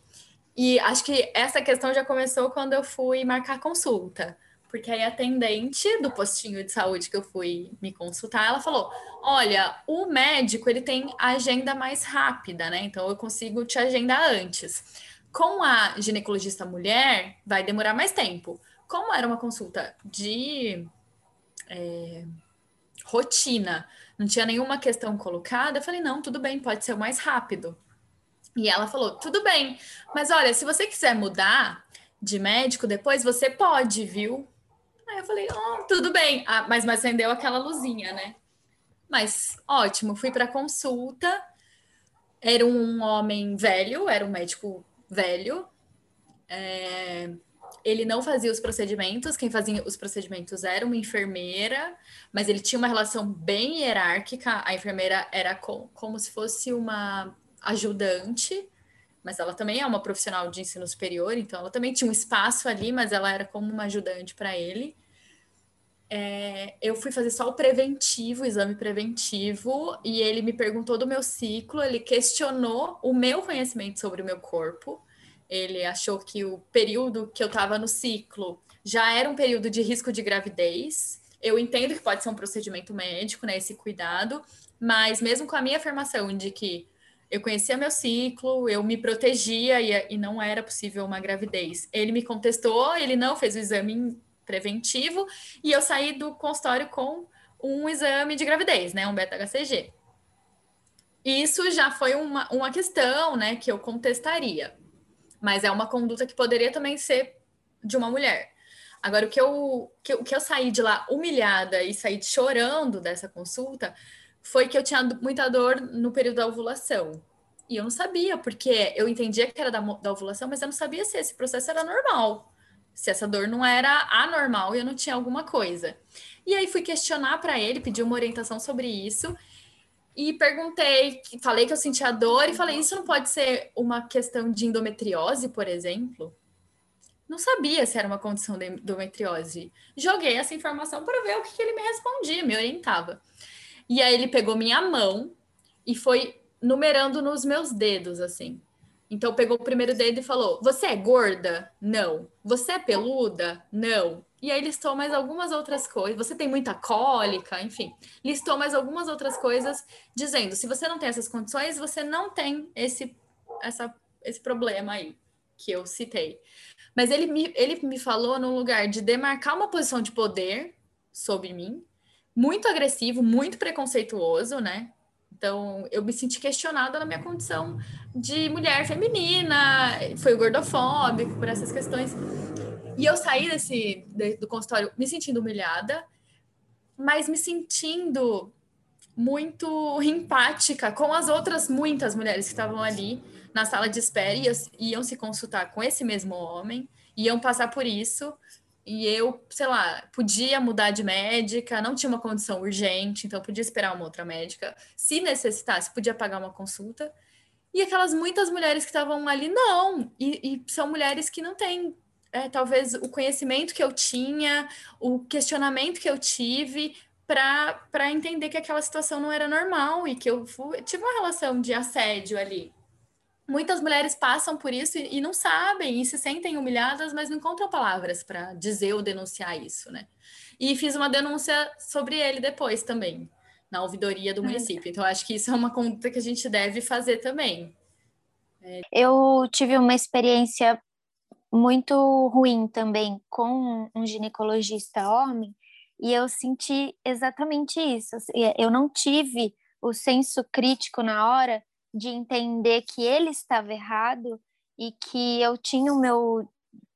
E acho que essa questão já começou quando eu fui marcar consulta porque aí a atendente do postinho de saúde que eu fui me consultar, ela falou: "Olha, o médico, ele tem agenda mais rápida, né? Então eu consigo te agendar antes. Com a ginecologista mulher, vai demorar mais tempo. Como era uma consulta de é, rotina, não tinha nenhuma questão colocada, eu falei: "Não, tudo bem, pode ser o mais rápido". E ela falou: "Tudo bem, mas olha, se você quiser mudar de médico depois, você pode, viu? Aí eu falei, oh, tudo bem. Ah, mas, mas acendeu aquela luzinha, né? Mas ótimo, fui para consulta. Era um homem velho, era um médico velho. É... Ele não fazia os procedimentos, quem fazia os procedimentos era uma enfermeira, mas ele tinha uma relação bem hierárquica. A enfermeira era com, como se fosse uma ajudante, mas ela também é uma profissional de ensino superior, então ela também tinha um espaço ali, mas ela era como uma ajudante para ele é, eu fui fazer só o preventivo, o exame preventivo, e ele me perguntou do meu ciclo, ele questionou o meu conhecimento sobre o meu corpo. Ele achou que o período que eu estava no ciclo já era um período de risco de gravidez. Eu entendo que pode ser um procedimento médico, né, esse cuidado, mas mesmo com a minha afirmação de que eu conhecia meu ciclo, eu me protegia e, e não era possível uma gravidez. Ele me contestou, ele não fez o exame preventivo e eu saí do consultório com um exame de gravidez, né, um beta-HCG. Isso já foi uma, uma questão, né, que eu contestaria. Mas é uma conduta que poderia também ser de uma mulher. Agora, o que eu, que, que eu saí de lá humilhada e saí chorando dessa consulta foi que eu tinha muita dor no período da ovulação. E eu não sabia, porque eu entendia que era da, da ovulação, mas eu não sabia se esse processo era normal. Se essa dor não era anormal e eu não tinha alguma coisa. E aí fui questionar para ele, pedi uma orientação sobre isso e perguntei, falei que eu sentia dor e falei: Isso não pode ser uma questão de endometriose, por exemplo? Não sabia se era uma condição de endometriose. Joguei essa informação para ver o que, que ele me respondia, me orientava. E aí ele pegou minha mão e foi numerando nos meus dedos, assim. Então pegou o primeiro dedo e falou: Você é gorda? Não. Você é peluda? Não. E aí listou mais algumas outras coisas. Você tem muita cólica, enfim. Listou mais algumas outras coisas, dizendo: se você não tem essas condições, você não tem esse, essa, esse problema aí que eu citei. Mas ele me, ele me falou num lugar de demarcar uma posição de poder sobre mim, muito agressivo, muito preconceituoso, né? Então, eu me senti questionada na minha condição de mulher feminina, foi gordofóbico por essas questões. E eu saí desse do consultório me sentindo humilhada, mas me sentindo muito empática com as outras muitas mulheres que estavam ali na sala de espera e iam se consultar com esse mesmo homem, iam passar por isso. E eu, sei lá, podia mudar de médica, não tinha uma condição urgente, então podia esperar uma outra médica. Se necessitasse, podia pagar uma consulta. E aquelas muitas mulheres que estavam ali, não. E, e são mulheres que não têm é, talvez o conhecimento que eu tinha, o questionamento que eu tive para entender que aquela situação não era normal e que eu fui, tive uma relação de assédio ali. Muitas mulheres passam por isso e, e não sabem e se sentem humilhadas, mas não encontram palavras para dizer ou denunciar isso, né? E fiz uma denúncia sobre ele depois também, na ouvidoria do município. Então, acho que isso é uma conduta que a gente deve fazer também. É... Eu tive uma experiência muito ruim também com um ginecologista homem, e eu senti exatamente isso. Eu não tive o senso crítico na hora de entender que ele estava errado e que eu tinha o meu.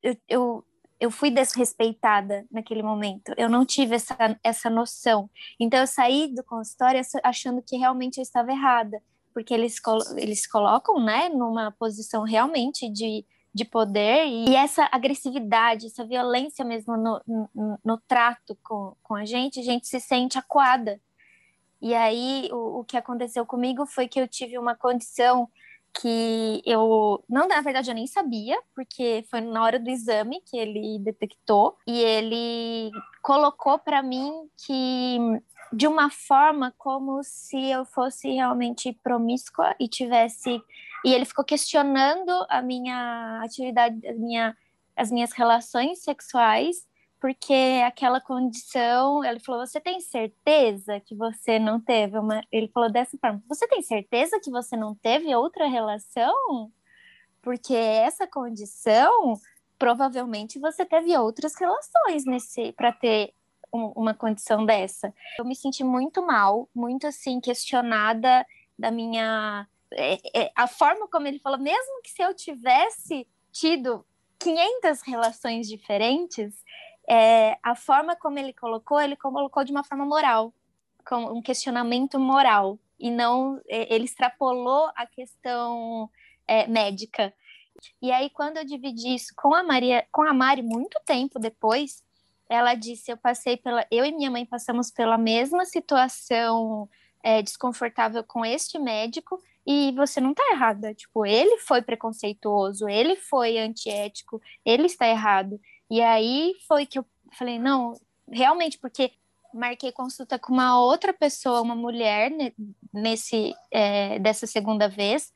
Eu, eu, eu fui desrespeitada naquele momento, eu não tive essa, essa noção. Então eu saí do consultório achando que realmente eu estava errada, porque eles, eles colocam né, numa posição realmente de de poder e essa agressividade, essa violência mesmo no, no, no trato com, com a gente, a gente se sente acuada. E aí o, o que aconteceu comigo foi que eu tive uma condição que eu não na verdade eu nem sabia porque foi na hora do exame que ele detectou e ele colocou para mim que de uma forma como se eu fosse realmente promíscua e tivesse e ele ficou questionando a minha atividade, a minha, as minhas relações sexuais, porque aquela condição, ele falou: "Você tem certeza que você não teve uma?" Ele falou dessa forma: "Você tem certeza que você não teve outra relação? Porque essa condição, provavelmente você teve outras relações nesse para ter uma condição dessa. Eu me senti muito mal, muito assim questionada da minha é, é, a forma como ele falou, mesmo que se eu tivesse tido 500 relações diferentes, é, a forma como ele colocou, ele colocou de uma forma moral, com um questionamento moral, e não é, ele extrapolou a questão é, médica. E aí, quando eu dividi isso com a Maria, com a Mari, muito tempo depois, ela disse: eu passei pela, eu e minha mãe passamos pela mesma situação é, desconfortável com este médico e você não tá errada. Tipo, ele foi preconceituoso, ele foi antiético, ele está errado. E aí foi que eu falei, não, realmente, porque marquei consulta com uma outra pessoa, uma mulher, nesse é, dessa segunda vez.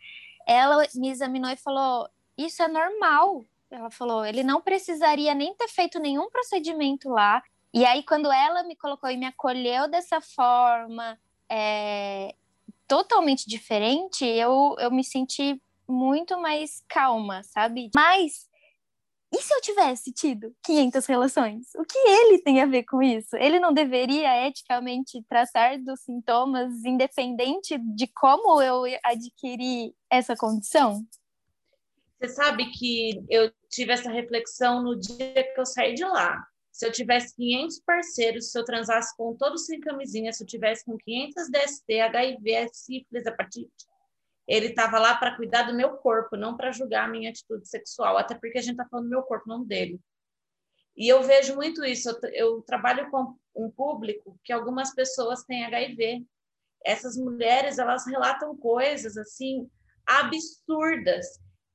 Ela me examinou e falou: isso é normal. Ela falou, ele não precisaria nem ter feito nenhum procedimento lá. E aí, quando ela me colocou e me acolheu dessa forma, é, totalmente diferente, eu, eu me senti muito mais calma, sabe? Mas e se eu tivesse tido 500 relações? O que ele tem a ver com isso? Ele não deveria eticamente tratar dos sintomas independente de como eu adquiri essa condição? Você sabe que eu tive essa reflexão no dia que eu saí de lá. Se eu tivesse 500 parceiros, se eu transasse com todos sem camisinha, se eu tivesse com 500 DST, HIV, sífilis, hepatite, ele estava lá para cuidar do meu corpo, não para julgar a minha atitude sexual, até porque a gente está falando do meu corpo, não dele. E eu vejo muito isso. Eu, eu, trabalho com um público que algumas pessoas têm HIV. Essas mulheres, elas relatam coisas assim absurdas.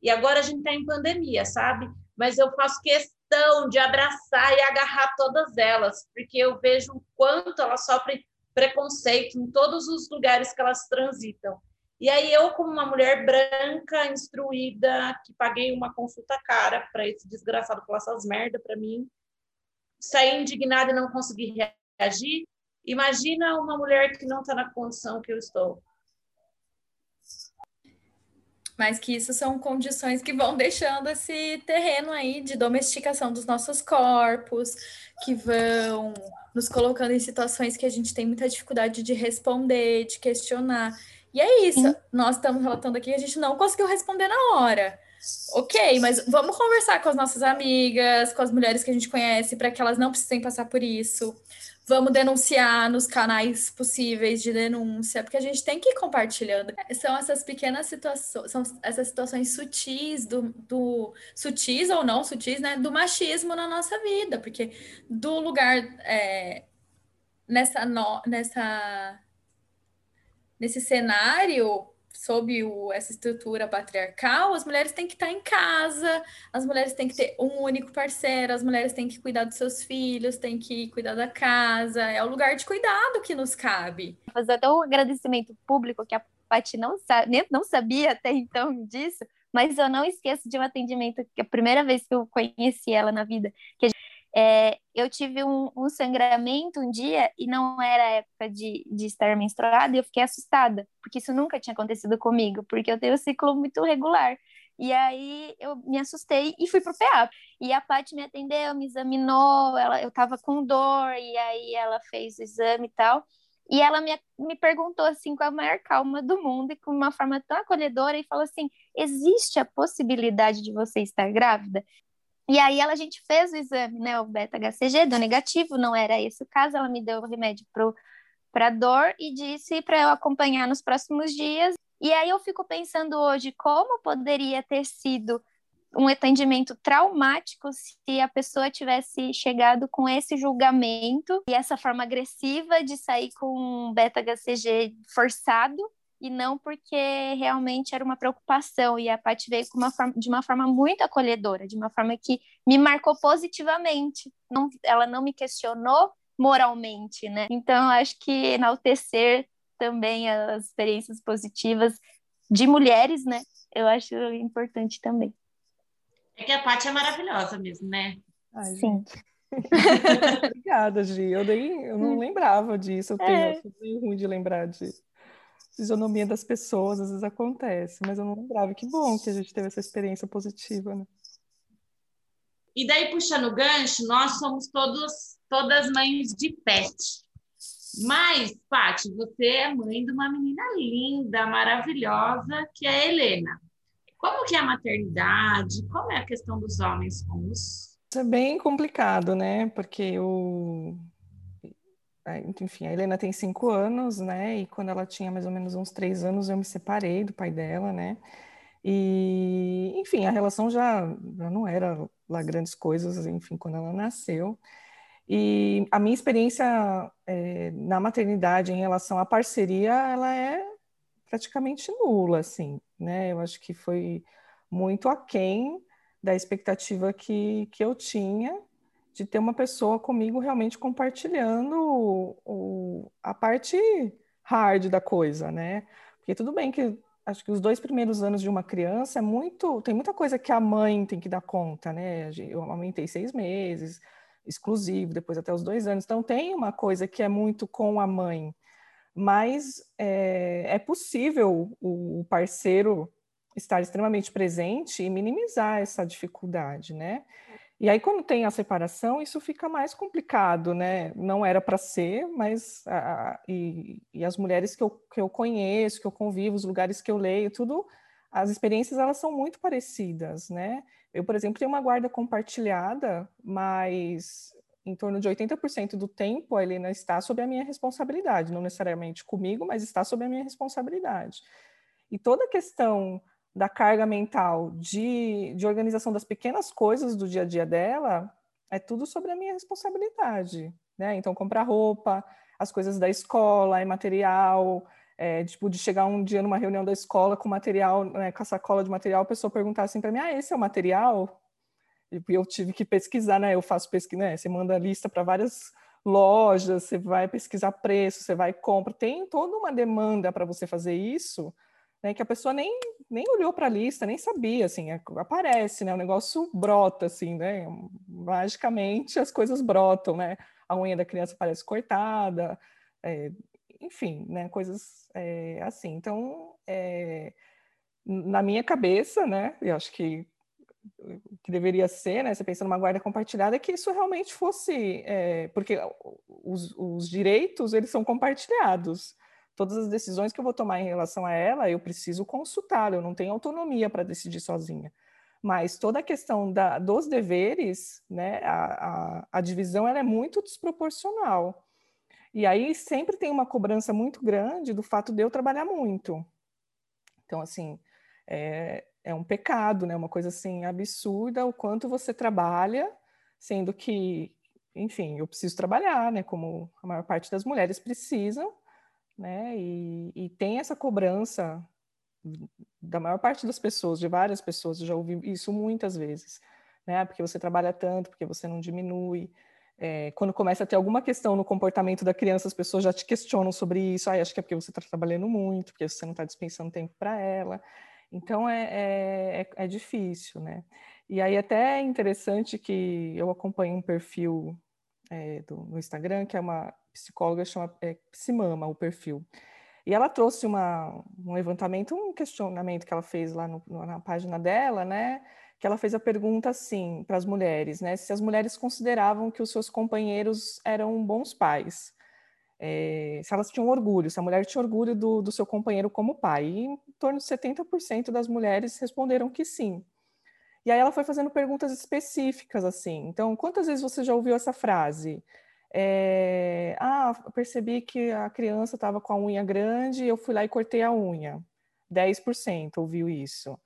E agora a gente está em pandemia, sabe? Mas eu faço questão de abraçar e agarrar todas elas, porque eu vejo o quanto elas sofrem preconceito em todos os lugares que elas transitam. E aí eu, como uma mulher branca, instruída, que paguei uma consulta cara para esse desgraçado falar essas merda para mim, saí indignada e não consegui reagir. Imagina uma mulher que não está na condição que eu estou. Mas que isso são condições que vão deixando esse terreno aí de domesticação dos nossos corpos, que vão nos colocando em situações que a gente tem muita dificuldade de responder, de questionar. E é isso. Sim. Nós estamos relatando aqui, a gente não conseguiu responder na hora. Ok, mas vamos conversar com as nossas amigas, com as mulheres que a gente conhece, para que elas não precisem passar por isso. Vamos denunciar nos canais possíveis de denúncia, porque a gente tem que ir compartilhando. São essas pequenas situações, são essas situações sutis do, do sutis ou não sutis, né, do machismo na nossa vida, porque do lugar é, nessa no, nessa nesse cenário, sob o, essa estrutura patriarcal, as mulheres têm que estar em casa, as mulheres têm que ter um único parceiro, as mulheres têm que cuidar dos seus filhos, têm que cuidar da casa, é o lugar de cuidado que nos cabe. Fazer até um agradecimento público que a Paty não, sabe, não sabia até então disso, mas eu não esqueço de um atendimento que a primeira vez que eu conheci ela na vida, que é, eu tive um, um, sangramento um dia e não era época de, de estar menstruada e eu fiquei assustada, porque isso nunca tinha acontecido comigo, porque eu tenho um ciclo muito regular. E aí eu me assustei e fui pro PA. E a Paty me atendeu, me examinou, ela, eu tava com dor, e aí ela fez o exame e tal. E ela me, me perguntou assim com a maior calma do mundo e com uma forma tão acolhedora e falou assim: existe a possibilidade de você estar grávida? E aí ela, a gente fez o exame, né, o beta-HCG, deu negativo, não era esse o caso, ela me deu o remédio para dor e disse para eu acompanhar nos próximos dias. E aí eu fico pensando hoje como poderia ter sido um atendimento traumático se a pessoa tivesse chegado com esse julgamento e essa forma agressiva de sair com um beta-HCG forçado e não porque realmente era uma preocupação. E a Paty veio uma forma, de uma forma muito acolhedora, de uma forma que me marcou positivamente. Não, ela não me questionou moralmente, né? Então, acho que enaltecer também as experiências positivas de mulheres, né? Eu acho importante também. É que a Paty é maravilhosa mesmo, né? Ai, Sim. Obrigada, Gi. Eu, nem, eu não hum. lembrava disso. Eu tenho, é. eu ruim de lembrar disso fisionomia das pessoas, às vezes acontece, mas eu não lembrava. Que bom que a gente teve essa experiência positiva, né? E daí, puxando o gancho, nós somos todos, todas mães de pet. Mas, Paty, você é mãe de uma menina linda, maravilhosa, que é a Helena. Como que é a maternidade? Como é a questão dos homens com os... Isso é bem complicado, né? Porque o enfim, a Helena tem cinco anos, né? E quando ela tinha mais ou menos uns três anos, eu me separei do pai dela, né? E, enfim, a relação já, já não era lá grandes coisas, enfim, quando ela nasceu. E a minha experiência é, na maternidade em relação à parceria, ela é praticamente nula, assim, né? Eu acho que foi muito aquém da expectativa que, que eu tinha, de ter uma pessoa comigo realmente compartilhando o, o, a parte hard da coisa, né? Porque tudo bem que acho que os dois primeiros anos de uma criança é muito, tem muita coisa que a mãe tem que dar conta, né? Eu amamentei seis meses, exclusivo, depois até os dois anos. Então tem uma coisa que é muito com a mãe, mas é, é possível o parceiro estar extremamente presente e minimizar essa dificuldade, né? E aí, quando tem a separação, isso fica mais complicado, né? Não era para ser, mas a, e, e, as mulheres que eu, que eu conheço, que eu convivo, os lugares que eu leio, tudo, as experiências elas são muito parecidas, né? Eu, por exemplo, tenho uma guarda compartilhada, mas em torno de 80% do tempo a Helena está sob a minha responsabilidade, não necessariamente comigo, mas está sob a minha responsabilidade. E toda a questão da carga mental de, de organização das pequenas coisas do dia a dia dela, é tudo sobre a minha responsabilidade, né? Então, comprar roupa, as coisas da escola, é material, é, tipo, de chegar um dia numa reunião da escola com material, né, com a sacola de material, a pessoa perguntar assim para mim, ah, esse é o material? E eu tive que pesquisar, né? Eu faço pesquisa, né? Você manda lista para várias lojas, você vai pesquisar preço, você vai compra. Tem toda uma demanda para você fazer isso, né, que a pessoa nem, nem olhou para a lista, nem sabia, assim, é, aparece, né, o negócio brota, assim, né, magicamente as coisas brotam, né, a unha da criança parece cortada, é, enfim, né, coisas é, assim. Então, é, na minha cabeça, né, eu acho que que deveria ser, né, você pensa numa guarda compartilhada, que isso realmente fosse, é, porque os, os direitos, eles são compartilhados, todas as decisões que eu vou tomar em relação a ela, eu preciso consultá-la, eu não tenho autonomia para decidir sozinha. Mas toda a questão da, dos deveres, né, a, a, a divisão ela é muito desproporcional. E aí sempre tem uma cobrança muito grande do fato de eu trabalhar muito. Então, assim, é, é um pecado, né? Uma coisa assim absurda o quanto você trabalha, sendo que, enfim, eu preciso trabalhar, né? Como a maior parte das mulheres precisam, né? E, e tem essa cobrança da maior parte das pessoas, de várias pessoas, eu já ouvi isso muitas vezes, né? Porque você trabalha tanto, porque você não diminui. É, quando começa a ter alguma questão no comportamento da criança, as pessoas já te questionam sobre isso. Ah, acho que é porque você está trabalhando muito, porque você não está dispensando tempo para ela. Então é, é, é, é, difícil, né? E aí até é interessante que eu acompanho um perfil é, do, no Instagram, que é uma psicóloga, chama é, Psimama, o perfil. E ela trouxe uma, um levantamento, um questionamento que ela fez lá no, na página dela, né? Que ela fez a pergunta assim para as mulheres, né? Se as mulheres consideravam que os seus companheiros eram bons pais. É, se elas tinham orgulho, se a mulher tinha orgulho do, do seu companheiro como pai. E em torno de 70% das mulheres responderam que sim. E aí ela foi fazendo perguntas específicas, assim. Então, quantas vezes você já ouviu essa frase? É, ah, percebi que a criança estava com a unha grande, eu fui lá e cortei a unha. 10% ouviu isso.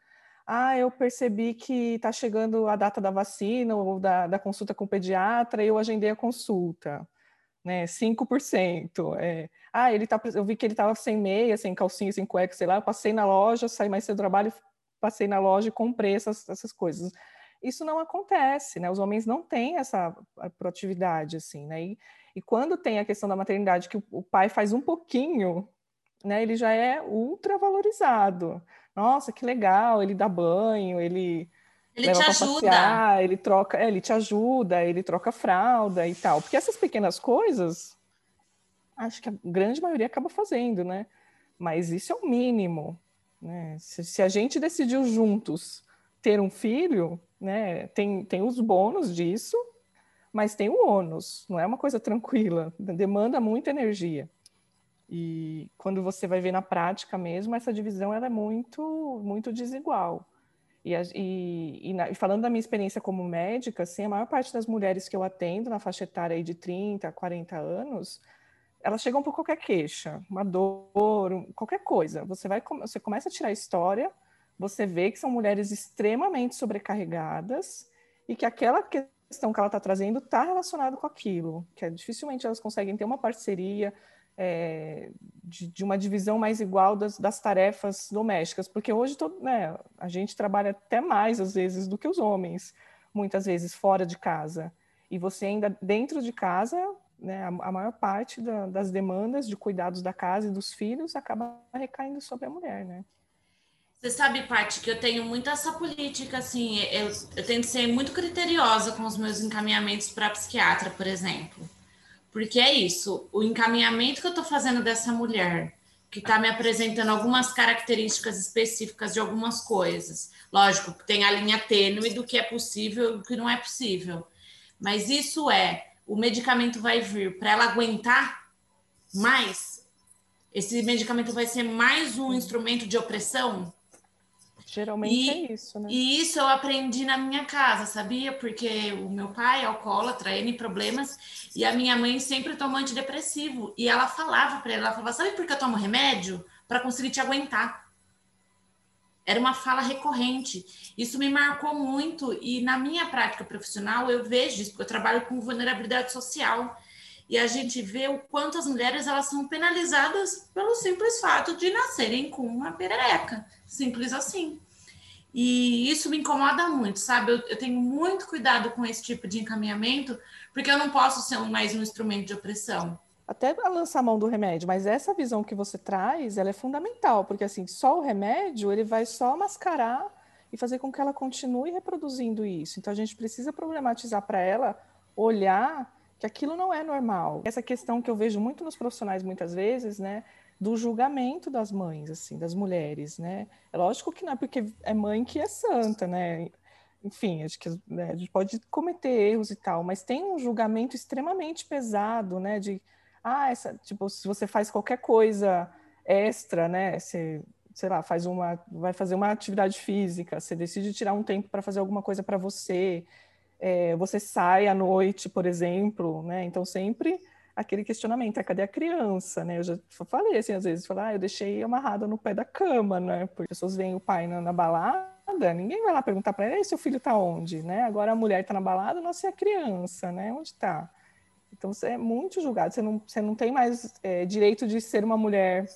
Ah, eu percebi que está chegando a data da vacina ou da, da consulta com o pediatra e eu agendei a consulta. Né, 5%. É, ah, ele tá, eu vi que ele estava sem meia, sem calcinha, sem cueca, sei lá, eu passei na loja, saí mais cedo do trabalho, passei na loja e comprei essas, essas coisas. Isso não acontece, né? Os homens não têm essa proatividade, assim, né? E, e quando tem a questão da maternidade, que o, o pai faz um pouquinho, né? Ele já é ultra valorizado. Nossa, que legal, ele dá banho, ele... Ele te ajuda. Passear, ele troca, é, ele te ajuda, ele troca fralda e tal. Porque essas pequenas coisas, acho que a grande maioria acaba fazendo, né? Mas isso é o mínimo. Né? Se, se, a gente decidiu juntos ter um filho, né, tem, tem os bônus disso, mas tem o ônus, não é uma coisa tranquila, demanda muita energia. E quando você vai ver na prática mesmo, essa divisão ela é muito, muito desigual. E, e, e, na, e, falando da minha experiência como médica, assim, a maior parte das mulheres que eu atendo na faixa etária de 30 a 40 anos, elas chegam por qualquer queixa, uma dor, qualquer coisa. Você vai, você começa a tirar a história, você vê que são mulheres extremamente sobrecarregadas e que aquela questão que ela está trazendo está relacionada com aquilo, que é, dificilmente elas conseguem ter uma parceria é, de, de, uma divisão mais igual das, das tarefas domésticas, porque hoje todo, né, a gente trabalha até mais às vezes do que os homens, muitas vezes fora de casa. E você ainda dentro de casa né, a, a, maior parte da, das demandas de cuidados da casa e dos filhos acaba recaindo sobre a mulher, né? Você sabe, Paty, que eu tenho muito essa política, assim, eu, eu tento ser muito criteriosa com os meus encaminhamentos para psiquiatra, por exemplo. Porque é isso, o encaminhamento que eu estou fazendo dessa mulher, que está me apresentando algumas características específicas de algumas coisas. Lógico, tem a linha tênue do que é possível e do que não é possível. Mas isso é, o medicamento vai vir para ela aguentar mais? Esse medicamento vai ser mais um instrumento de opressão? Geralmente E- é isso, né? E isso eu aprendi na minha casa, sabia? Porque o meu pai é alcoólatra, N problemas, e a minha mãe sempre tomou antidepressivo. E ela falava para ela, ela falava, sabe por que eu tomo remédio? Para conseguir te aguentar. Era uma fala recorrente. Isso me marcou muito e na minha prática profissional eu vejo isso, porque eu trabalho com vulnerabilidade social. E a gente vê o quanto as mulheres elas são penalizadas pelo simples fato de nascerem com uma perereca. Simples assim. E isso me incomoda muito, sabe? Eu, eu tenho muito cuidado com esse tipo de encaminhamento, porque eu não posso ser mais um instrumento de opressão. Até lançar a mão do remédio, mas essa visão que você traz, ela é fundamental, porque assim, só o remédio, ele vai só mascarar e fazer com que ela continue reproduzindo isso. Então a gente precisa problematizar para ela olhar que aquilo não é normal. Essa questão que eu vejo muito nos profissionais muitas vezes, né, do julgamento das mães, assim, das mulheres, né? É lógico que não é porque é mãe que é santa, né? Enfim, acho que né, a gente pode cometer erros e tal, mas tem um julgamento extremamente pesado, né, de ah, essa, tipo, se você faz qualquer coisa extra, né? Você, sei lá, faz uma, vai fazer uma atividade física, você decide tirar um tempo para fazer alguma coisa para você, é, você sai à noite, por exemplo, né? Então sempre aquele questionamento, é, cadê a criança, né? Eu já falei assim, às vezes, falar, ah, eu deixei amarrada no pé da cama, né? Porque as pessoas veem o pai na, na balada, ninguém vai lá perguntar para ele, "Ei, seu filho tá onde, né? Agora a mulher tá na balada, nossa, e a criança, né? Onde tá? Então você é muito julgado, você não, você não tem mais é, direito de ser uma mulher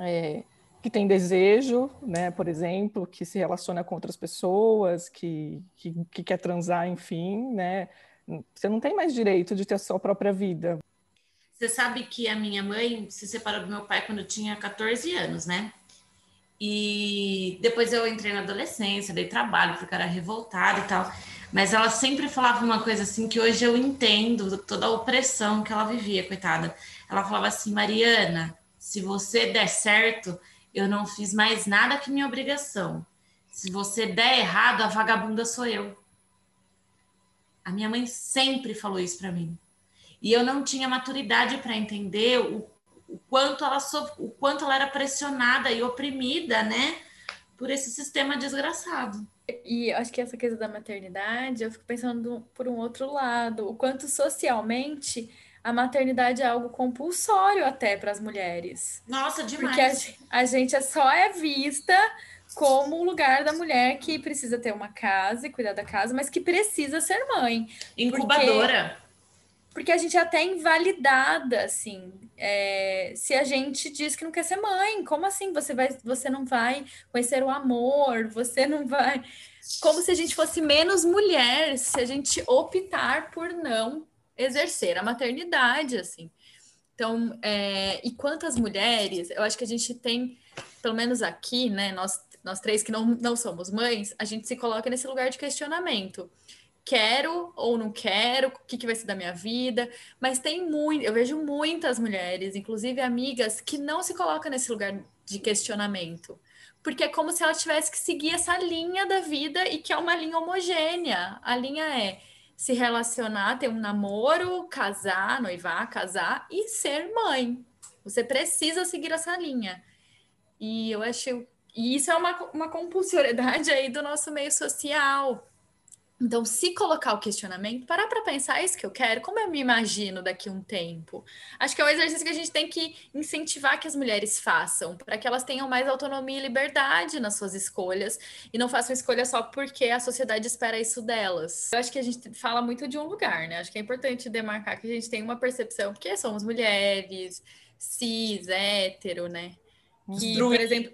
é, que tem desejo, né, por exemplo, que se relaciona com outras pessoas, que, que, que quer transar, enfim, né? Você não tem mais direito de ter a sua própria vida. Você sabe que a minha mãe se separou do meu pai quando eu tinha 14 anos, né? E depois eu entrei na adolescência, dei trabalho, porque era revoltada e tal. Mas ela sempre falava uma coisa assim que hoje eu entendo toda a opressão que ela vivia, coitada. Ela falava assim: Mariana, se você der certo, eu não fiz mais nada que minha obrigação. Se você der errado, a vagabunda sou eu. A minha mãe sempre falou isso para mim. E eu não tinha maturidade para entender o, o quanto ela so, o quanto ela era pressionada e oprimida, né, por esse sistema desgraçado. E acho que essa coisa da maternidade, eu fico pensando por um outro lado, o quanto socialmente a maternidade é algo compulsório até para as mulheres. Nossa, demais. Porque a, a gente é só é vista como o lugar da mulher que precisa ter uma casa e cuidar da casa, mas que precisa ser mãe. Incubadora. Porque a gente é até invalidada, assim, é, se a gente diz que não quer ser mãe. Como assim? Você vai, você não vai conhecer o amor, você não vai. Como se a gente fosse menos mulher, se a gente optar por não exercer a maternidade, assim. Então, é, e quantas mulheres, eu acho que a gente tem, pelo menos aqui, né, nós, nós três que não, não somos mães, a gente se coloca nesse lugar de questionamento quero ou não quero, o que, que vai ser da minha vida, mas tem muito, eu vejo muitas mulheres, inclusive amigas, que não se colocam nesse lugar de questionamento. Porque é como se ela tivesse que seguir essa linha da vida e que é uma linha homogênea. A linha é se relacionar, ter um namoro, casar, noivar, casar e ser mãe. Você precisa seguir essa linha. E eu acho. E isso é uma, uma compulsoriedade aí do nosso meio social. Então, se colocar o questionamento, parar para pensar, é isso que eu quero? Como eu me imagino daqui a um tempo? Acho que é um exercício que a gente tem que incentivar que as mulheres façam, para que elas tenham mais autonomia e liberdade nas suas escolhas e não façam escolha só porque a sociedade espera isso delas. Eu acho que a gente fala muito de um lugar, né? Acho que é importante demarcar que a gente tem uma percepção que somos mulheres, cis, hétero, né? Que, por exemplo,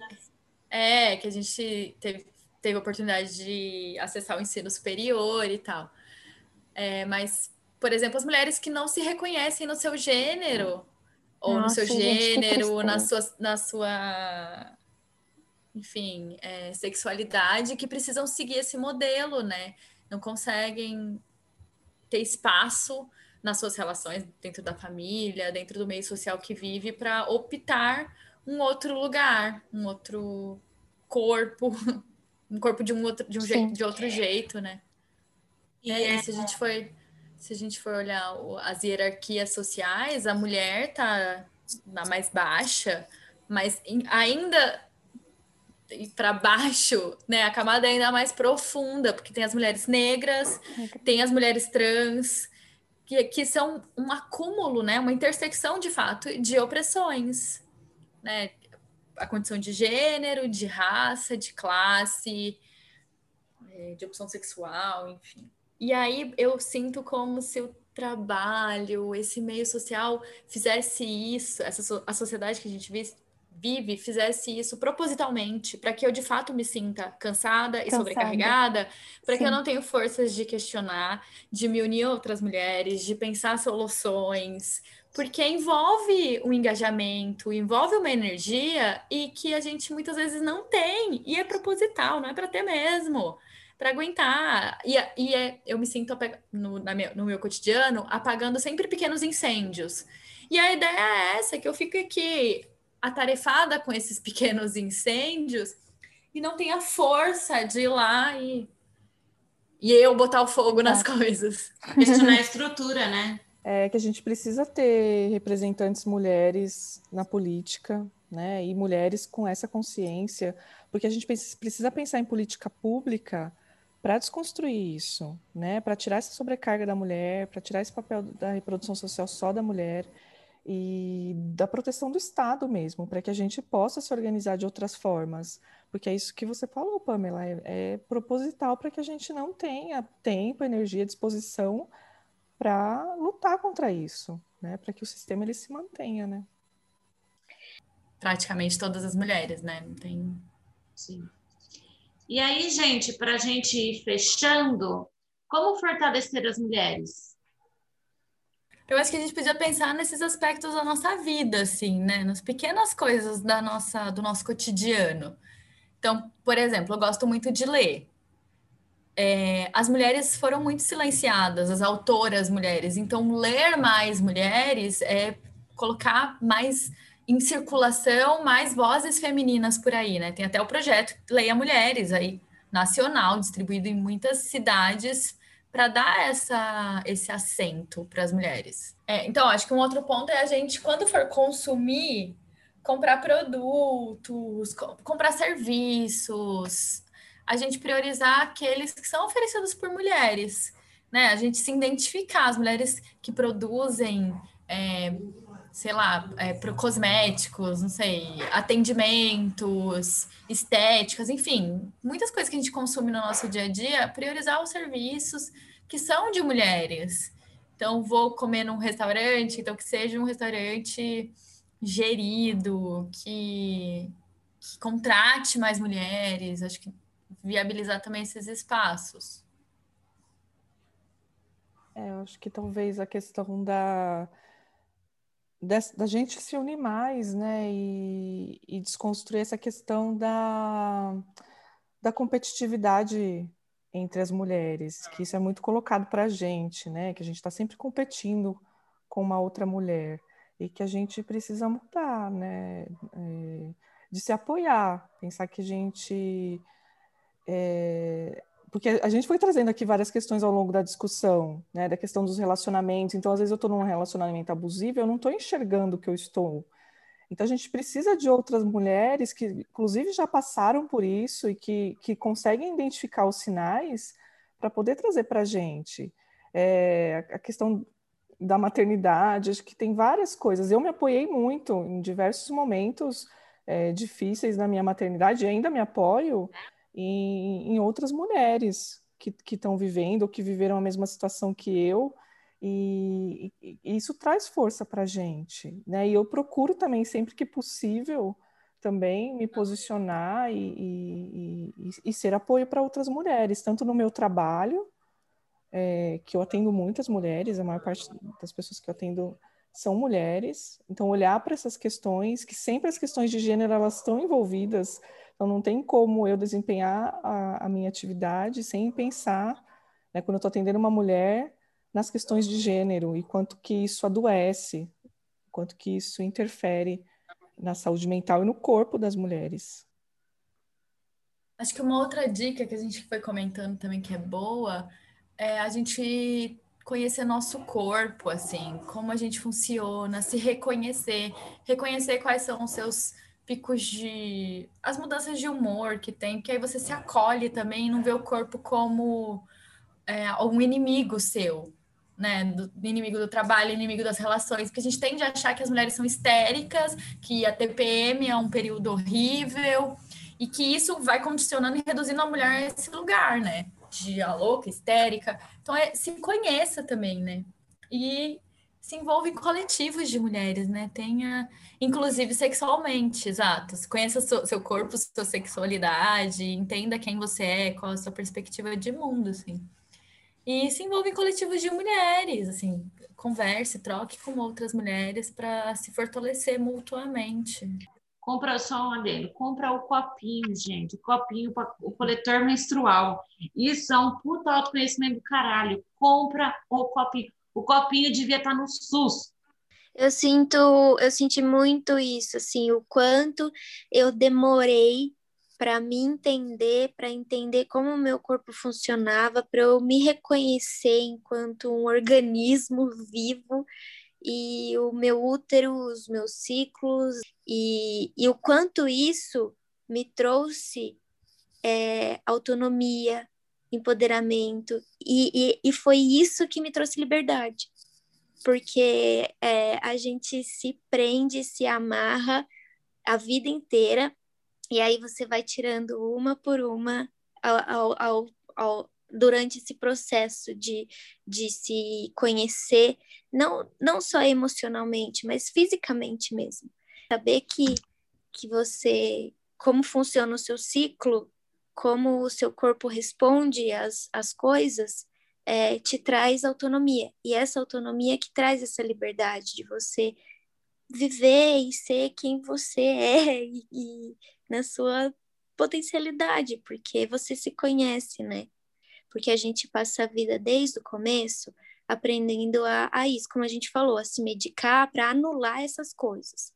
é, que a gente teve teve a oportunidade de acessar o ensino superior e tal. É, mas, por exemplo, as mulheres que não se reconhecem no seu gênero, ou Nossa, no seu gênero, na sua, na sua enfim, é, sexualidade que precisam seguir esse modelo, né? Não conseguem ter espaço nas suas relações dentro da família, dentro do meio social que vive, para optar um outro lugar, um outro corpo, um corpo de um outro, de um jeito, de outro jeito, né? E aí, se a gente for, se a gente for olhar as hierarquias sociais, a mulher tá na mais baixa, mas ainda para baixo, né? A camada é ainda mais profunda, porque tem as mulheres negras, tem as mulheres trans, que, que são um acúmulo, né? Uma intersecção de fato de opressões, né? A condição de gênero, de raça, de classe, é, de opção sexual, enfim. E aí eu sinto como se o trabalho, esse meio social fizesse isso, essa a sociedade que a gente vive vive fizesse isso propositalmente, para que eu de fato me sinta cansada e cansada. sobrecarregada, para que eu não tenha forças de questionar, de me unir a outras mulheres, de pensar soluções, porque envolve um engajamento, envolve uma energia e que a gente muitas vezes não tem, e é proposital, não é para ter mesmo para aguentar. E, e é, eu me sinto no, minha, no meu cotidiano apagando sempre pequenos incêndios. E a ideia é essa, que eu fico aqui atarefada com esses pequenos incêndios e não tenha força de ir lá e, e eu botar o fogo nas é. coisas. Questionar a estrutura, né? É que a gente precisa ter representantes mulheres na política, né? E mulheres com essa consciência, porque a gente precisa pensar em política pública para desconstruir isso, né? Para tirar essa sobrecarga da mulher, para tirar esse papel da reprodução social só da mulher e da proteção do Estado mesmo, para que a gente possa se organizar de outras formas. Porque é isso que você falou, Pamela, é, é proposital para que a gente não tenha tempo, energia, disposição para lutar contra isso, né? Para que o sistema ele se mantenha, né? Praticamente todas as mulheres, né? Não tem. Sim. E aí, gente, para a gente ir fechando, como fortalecer as mulheres? Eu acho que a gente podia pensar nesses aspectos da nossa vida, assim, né? Nas pequenas coisas da nossa, do nosso cotidiano. Então, por exemplo, eu gosto muito de ler. É, as mulheres foram muito silenciadas, as autoras mulheres. Então, ler mais mulheres é colocar mais em circulação mais vozes femininas por aí, né? Tem até o projeto Leia Mulheres aí, nacional, distribuído em muitas cidades para dar essa, esse assento para as mulheres. É, então, acho que um outro ponto é a gente, quando for consumir, comprar produtos, co comprar serviços, a gente priorizar aqueles que são oferecidos por mulheres, né? A gente se identificar, as mulheres que produzem, é, sei lá, é, cosméticos, não sei, atendimentos, estéticas, enfim, muitas coisas que a gente consome no nosso dia a dia, priorizar os serviços que são de mulheres. Então, vou comer num restaurante, então que seja um restaurante gerido, que, que contrate mais mulheres, acho que viabilizar também esses espaços. É, eu acho que talvez a questão da da gente se unir mais, né, e, e desconstruir essa questão da, da competitividade entre as mulheres, que isso é muito colocado para a gente, né, que a gente está sempre competindo com uma outra mulher e que a gente precisa mudar, né, é, de se apoiar, pensar que a gente é, porque a gente foi trazendo aqui várias questões ao longo da discussão, né, da questão dos relacionamentos. Então, às vezes eu estou num relacionamento abusivo, eu não estou enxergando o que eu estou. Então, a gente precisa de outras mulheres que, inclusive, já passaram por isso e que, que conseguem identificar os sinais para poder trazer para a gente. É, a questão da maternidade, acho que tem várias coisas. Eu me apoiei muito em diversos momentos é, difíceis na minha maternidade e ainda me apoio em, em outras mulheres que estão vivendo ou que viveram a mesma situação que eu. E, e, e isso traz força para a gente, né? E eu procuro também, sempre que possível, também me posicionar e, e, ser apoio para outras mulheres, tanto no meu trabalho, é, que eu atendo muitas mulheres, a maior parte das pessoas que eu atendo são mulheres, então olhar para essas questões, que sempre as questões de gênero elas estão envolvidas Então, não tem como eu desempenhar a, a minha atividade sem pensar, né, quando eu estou atendendo uma mulher, nas questões de gênero e quanto que isso adoece, quanto que isso interfere na saúde mental e no corpo das mulheres. Acho que uma outra dica que a gente foi comentando também que é boa é a gente conhecer nosso corpo, assim, como a gente funciona, se reconhecer, reconhecer quais são os seus picos de as mudanças de humor que tem, que aí você se acolhe também, não vê o corpo como é, um inimigo seu, né, do, inimigo do trabalho, inimigo das relações, porque a gente tende a achar que as mulheres são histéricas, que a TPM é um período horrível, e que isso vai condicionando e reduzindo a mulher a esse lugar, né, de a louca, histérica. Então, é, se conheça também, né, e se envolve em coletivos de mulheres, né, tenha, inclusive sexualmente, exato, conheça seu, seu corpo, sua sexualidade, entenda quem você é, qual a sua perspectiva de mundo, assim e se envolve em coletivos de mulheres, assim, converse, troque com outras mulheres para se fortalecer mutuamente. Compra só um adendo, compra o copinho, gente, o copinho, o coletor menstrual. Isso é um puta autoconhecimento do caralho. Compra o copinho. O copinho devia estar no SUS. Eu sinto, eu senti muito isso, assim, o quanto eu demorei para me entender, para entender como o meu corpo funcionava, para eu me reconhecer enquanto um organismo vivo e o meu útero, os meus ciclos, e, e o quanto isso me trouxe é, autonomia, empoderamento, e, e, e, foi isso que me trouxe liberdade, porque é, a gente se prende, se amarra a vida inteira e aí você vai tirando uma por uma ao, ao, ao, durante esse processo de, de se conhecer, não, não só emocionalmente, mas fisicamente mesmo. Saber que, que você, como funciona o seu ciclo, como o seu corpo responde às, às coisas, é, te traz autonomia. E essa autonomia que traz essa liberdade de você viver e ser quem você é e, e na sua potencialidade, porque você se conhece, né? Porque a gente passa a vida desde o começo aprendendo a, a isso, como a gente falou, a se medicar para anular essas coisas.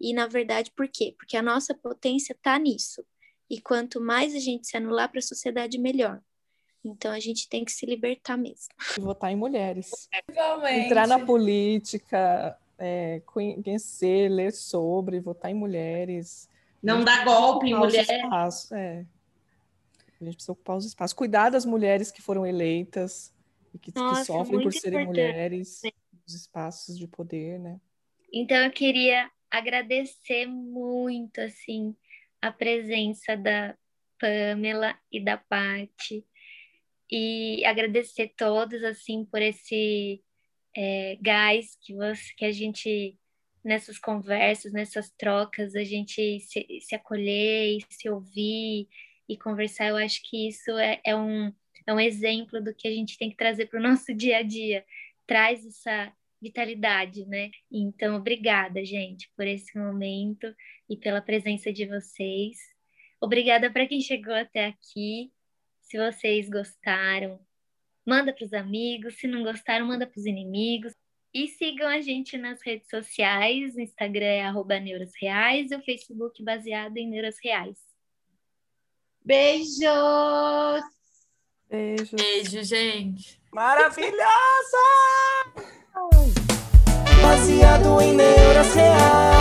E na verdade, por quê? Porque a nossa potência está nisso. E quanto mais a gente se anular para a sociedade, melhor. Então a gente tem que se libertar mesmo. Votar em mulheres. Igualmente. Entrar na política, é, conhecer, ler sobre, votar em mulheres. Não dá golpe em mulher. Espaços, é. A gente precisa ocupar os espaços. Cuidar das mulheres que foram eleitas e que, Nossa, que sofrem por serem mulheres, os espaços de poder, né? Então eu queria agradecer muito, assim, a presença da Pamela e da Patti e agradecer todos, assim, por esse é, gás que, você, que a gente nessas conversas, nessas trocas, a gente se, se acolher e se ouvir e conversar, eu acho que isso é, é, um, é um exemplo do que a gente tem que trazer para o nosso dia a dia. Traz essa vitalidade, né? Então, obrigada, gente, por esse momento e pela presença de vocês. Obrigada para quem chegou até aqui. Se vocês gostaram, manda para os amigos. Se não gostaram, manda para os inimigos. E sigam a gente nas redes sociais, o Instagram é arroba Reais e o Facebook baseado em Neuras Reais. Beijos! Beijo. Beijo, gente. Maravilhosa! Baseado em Neuras Reais.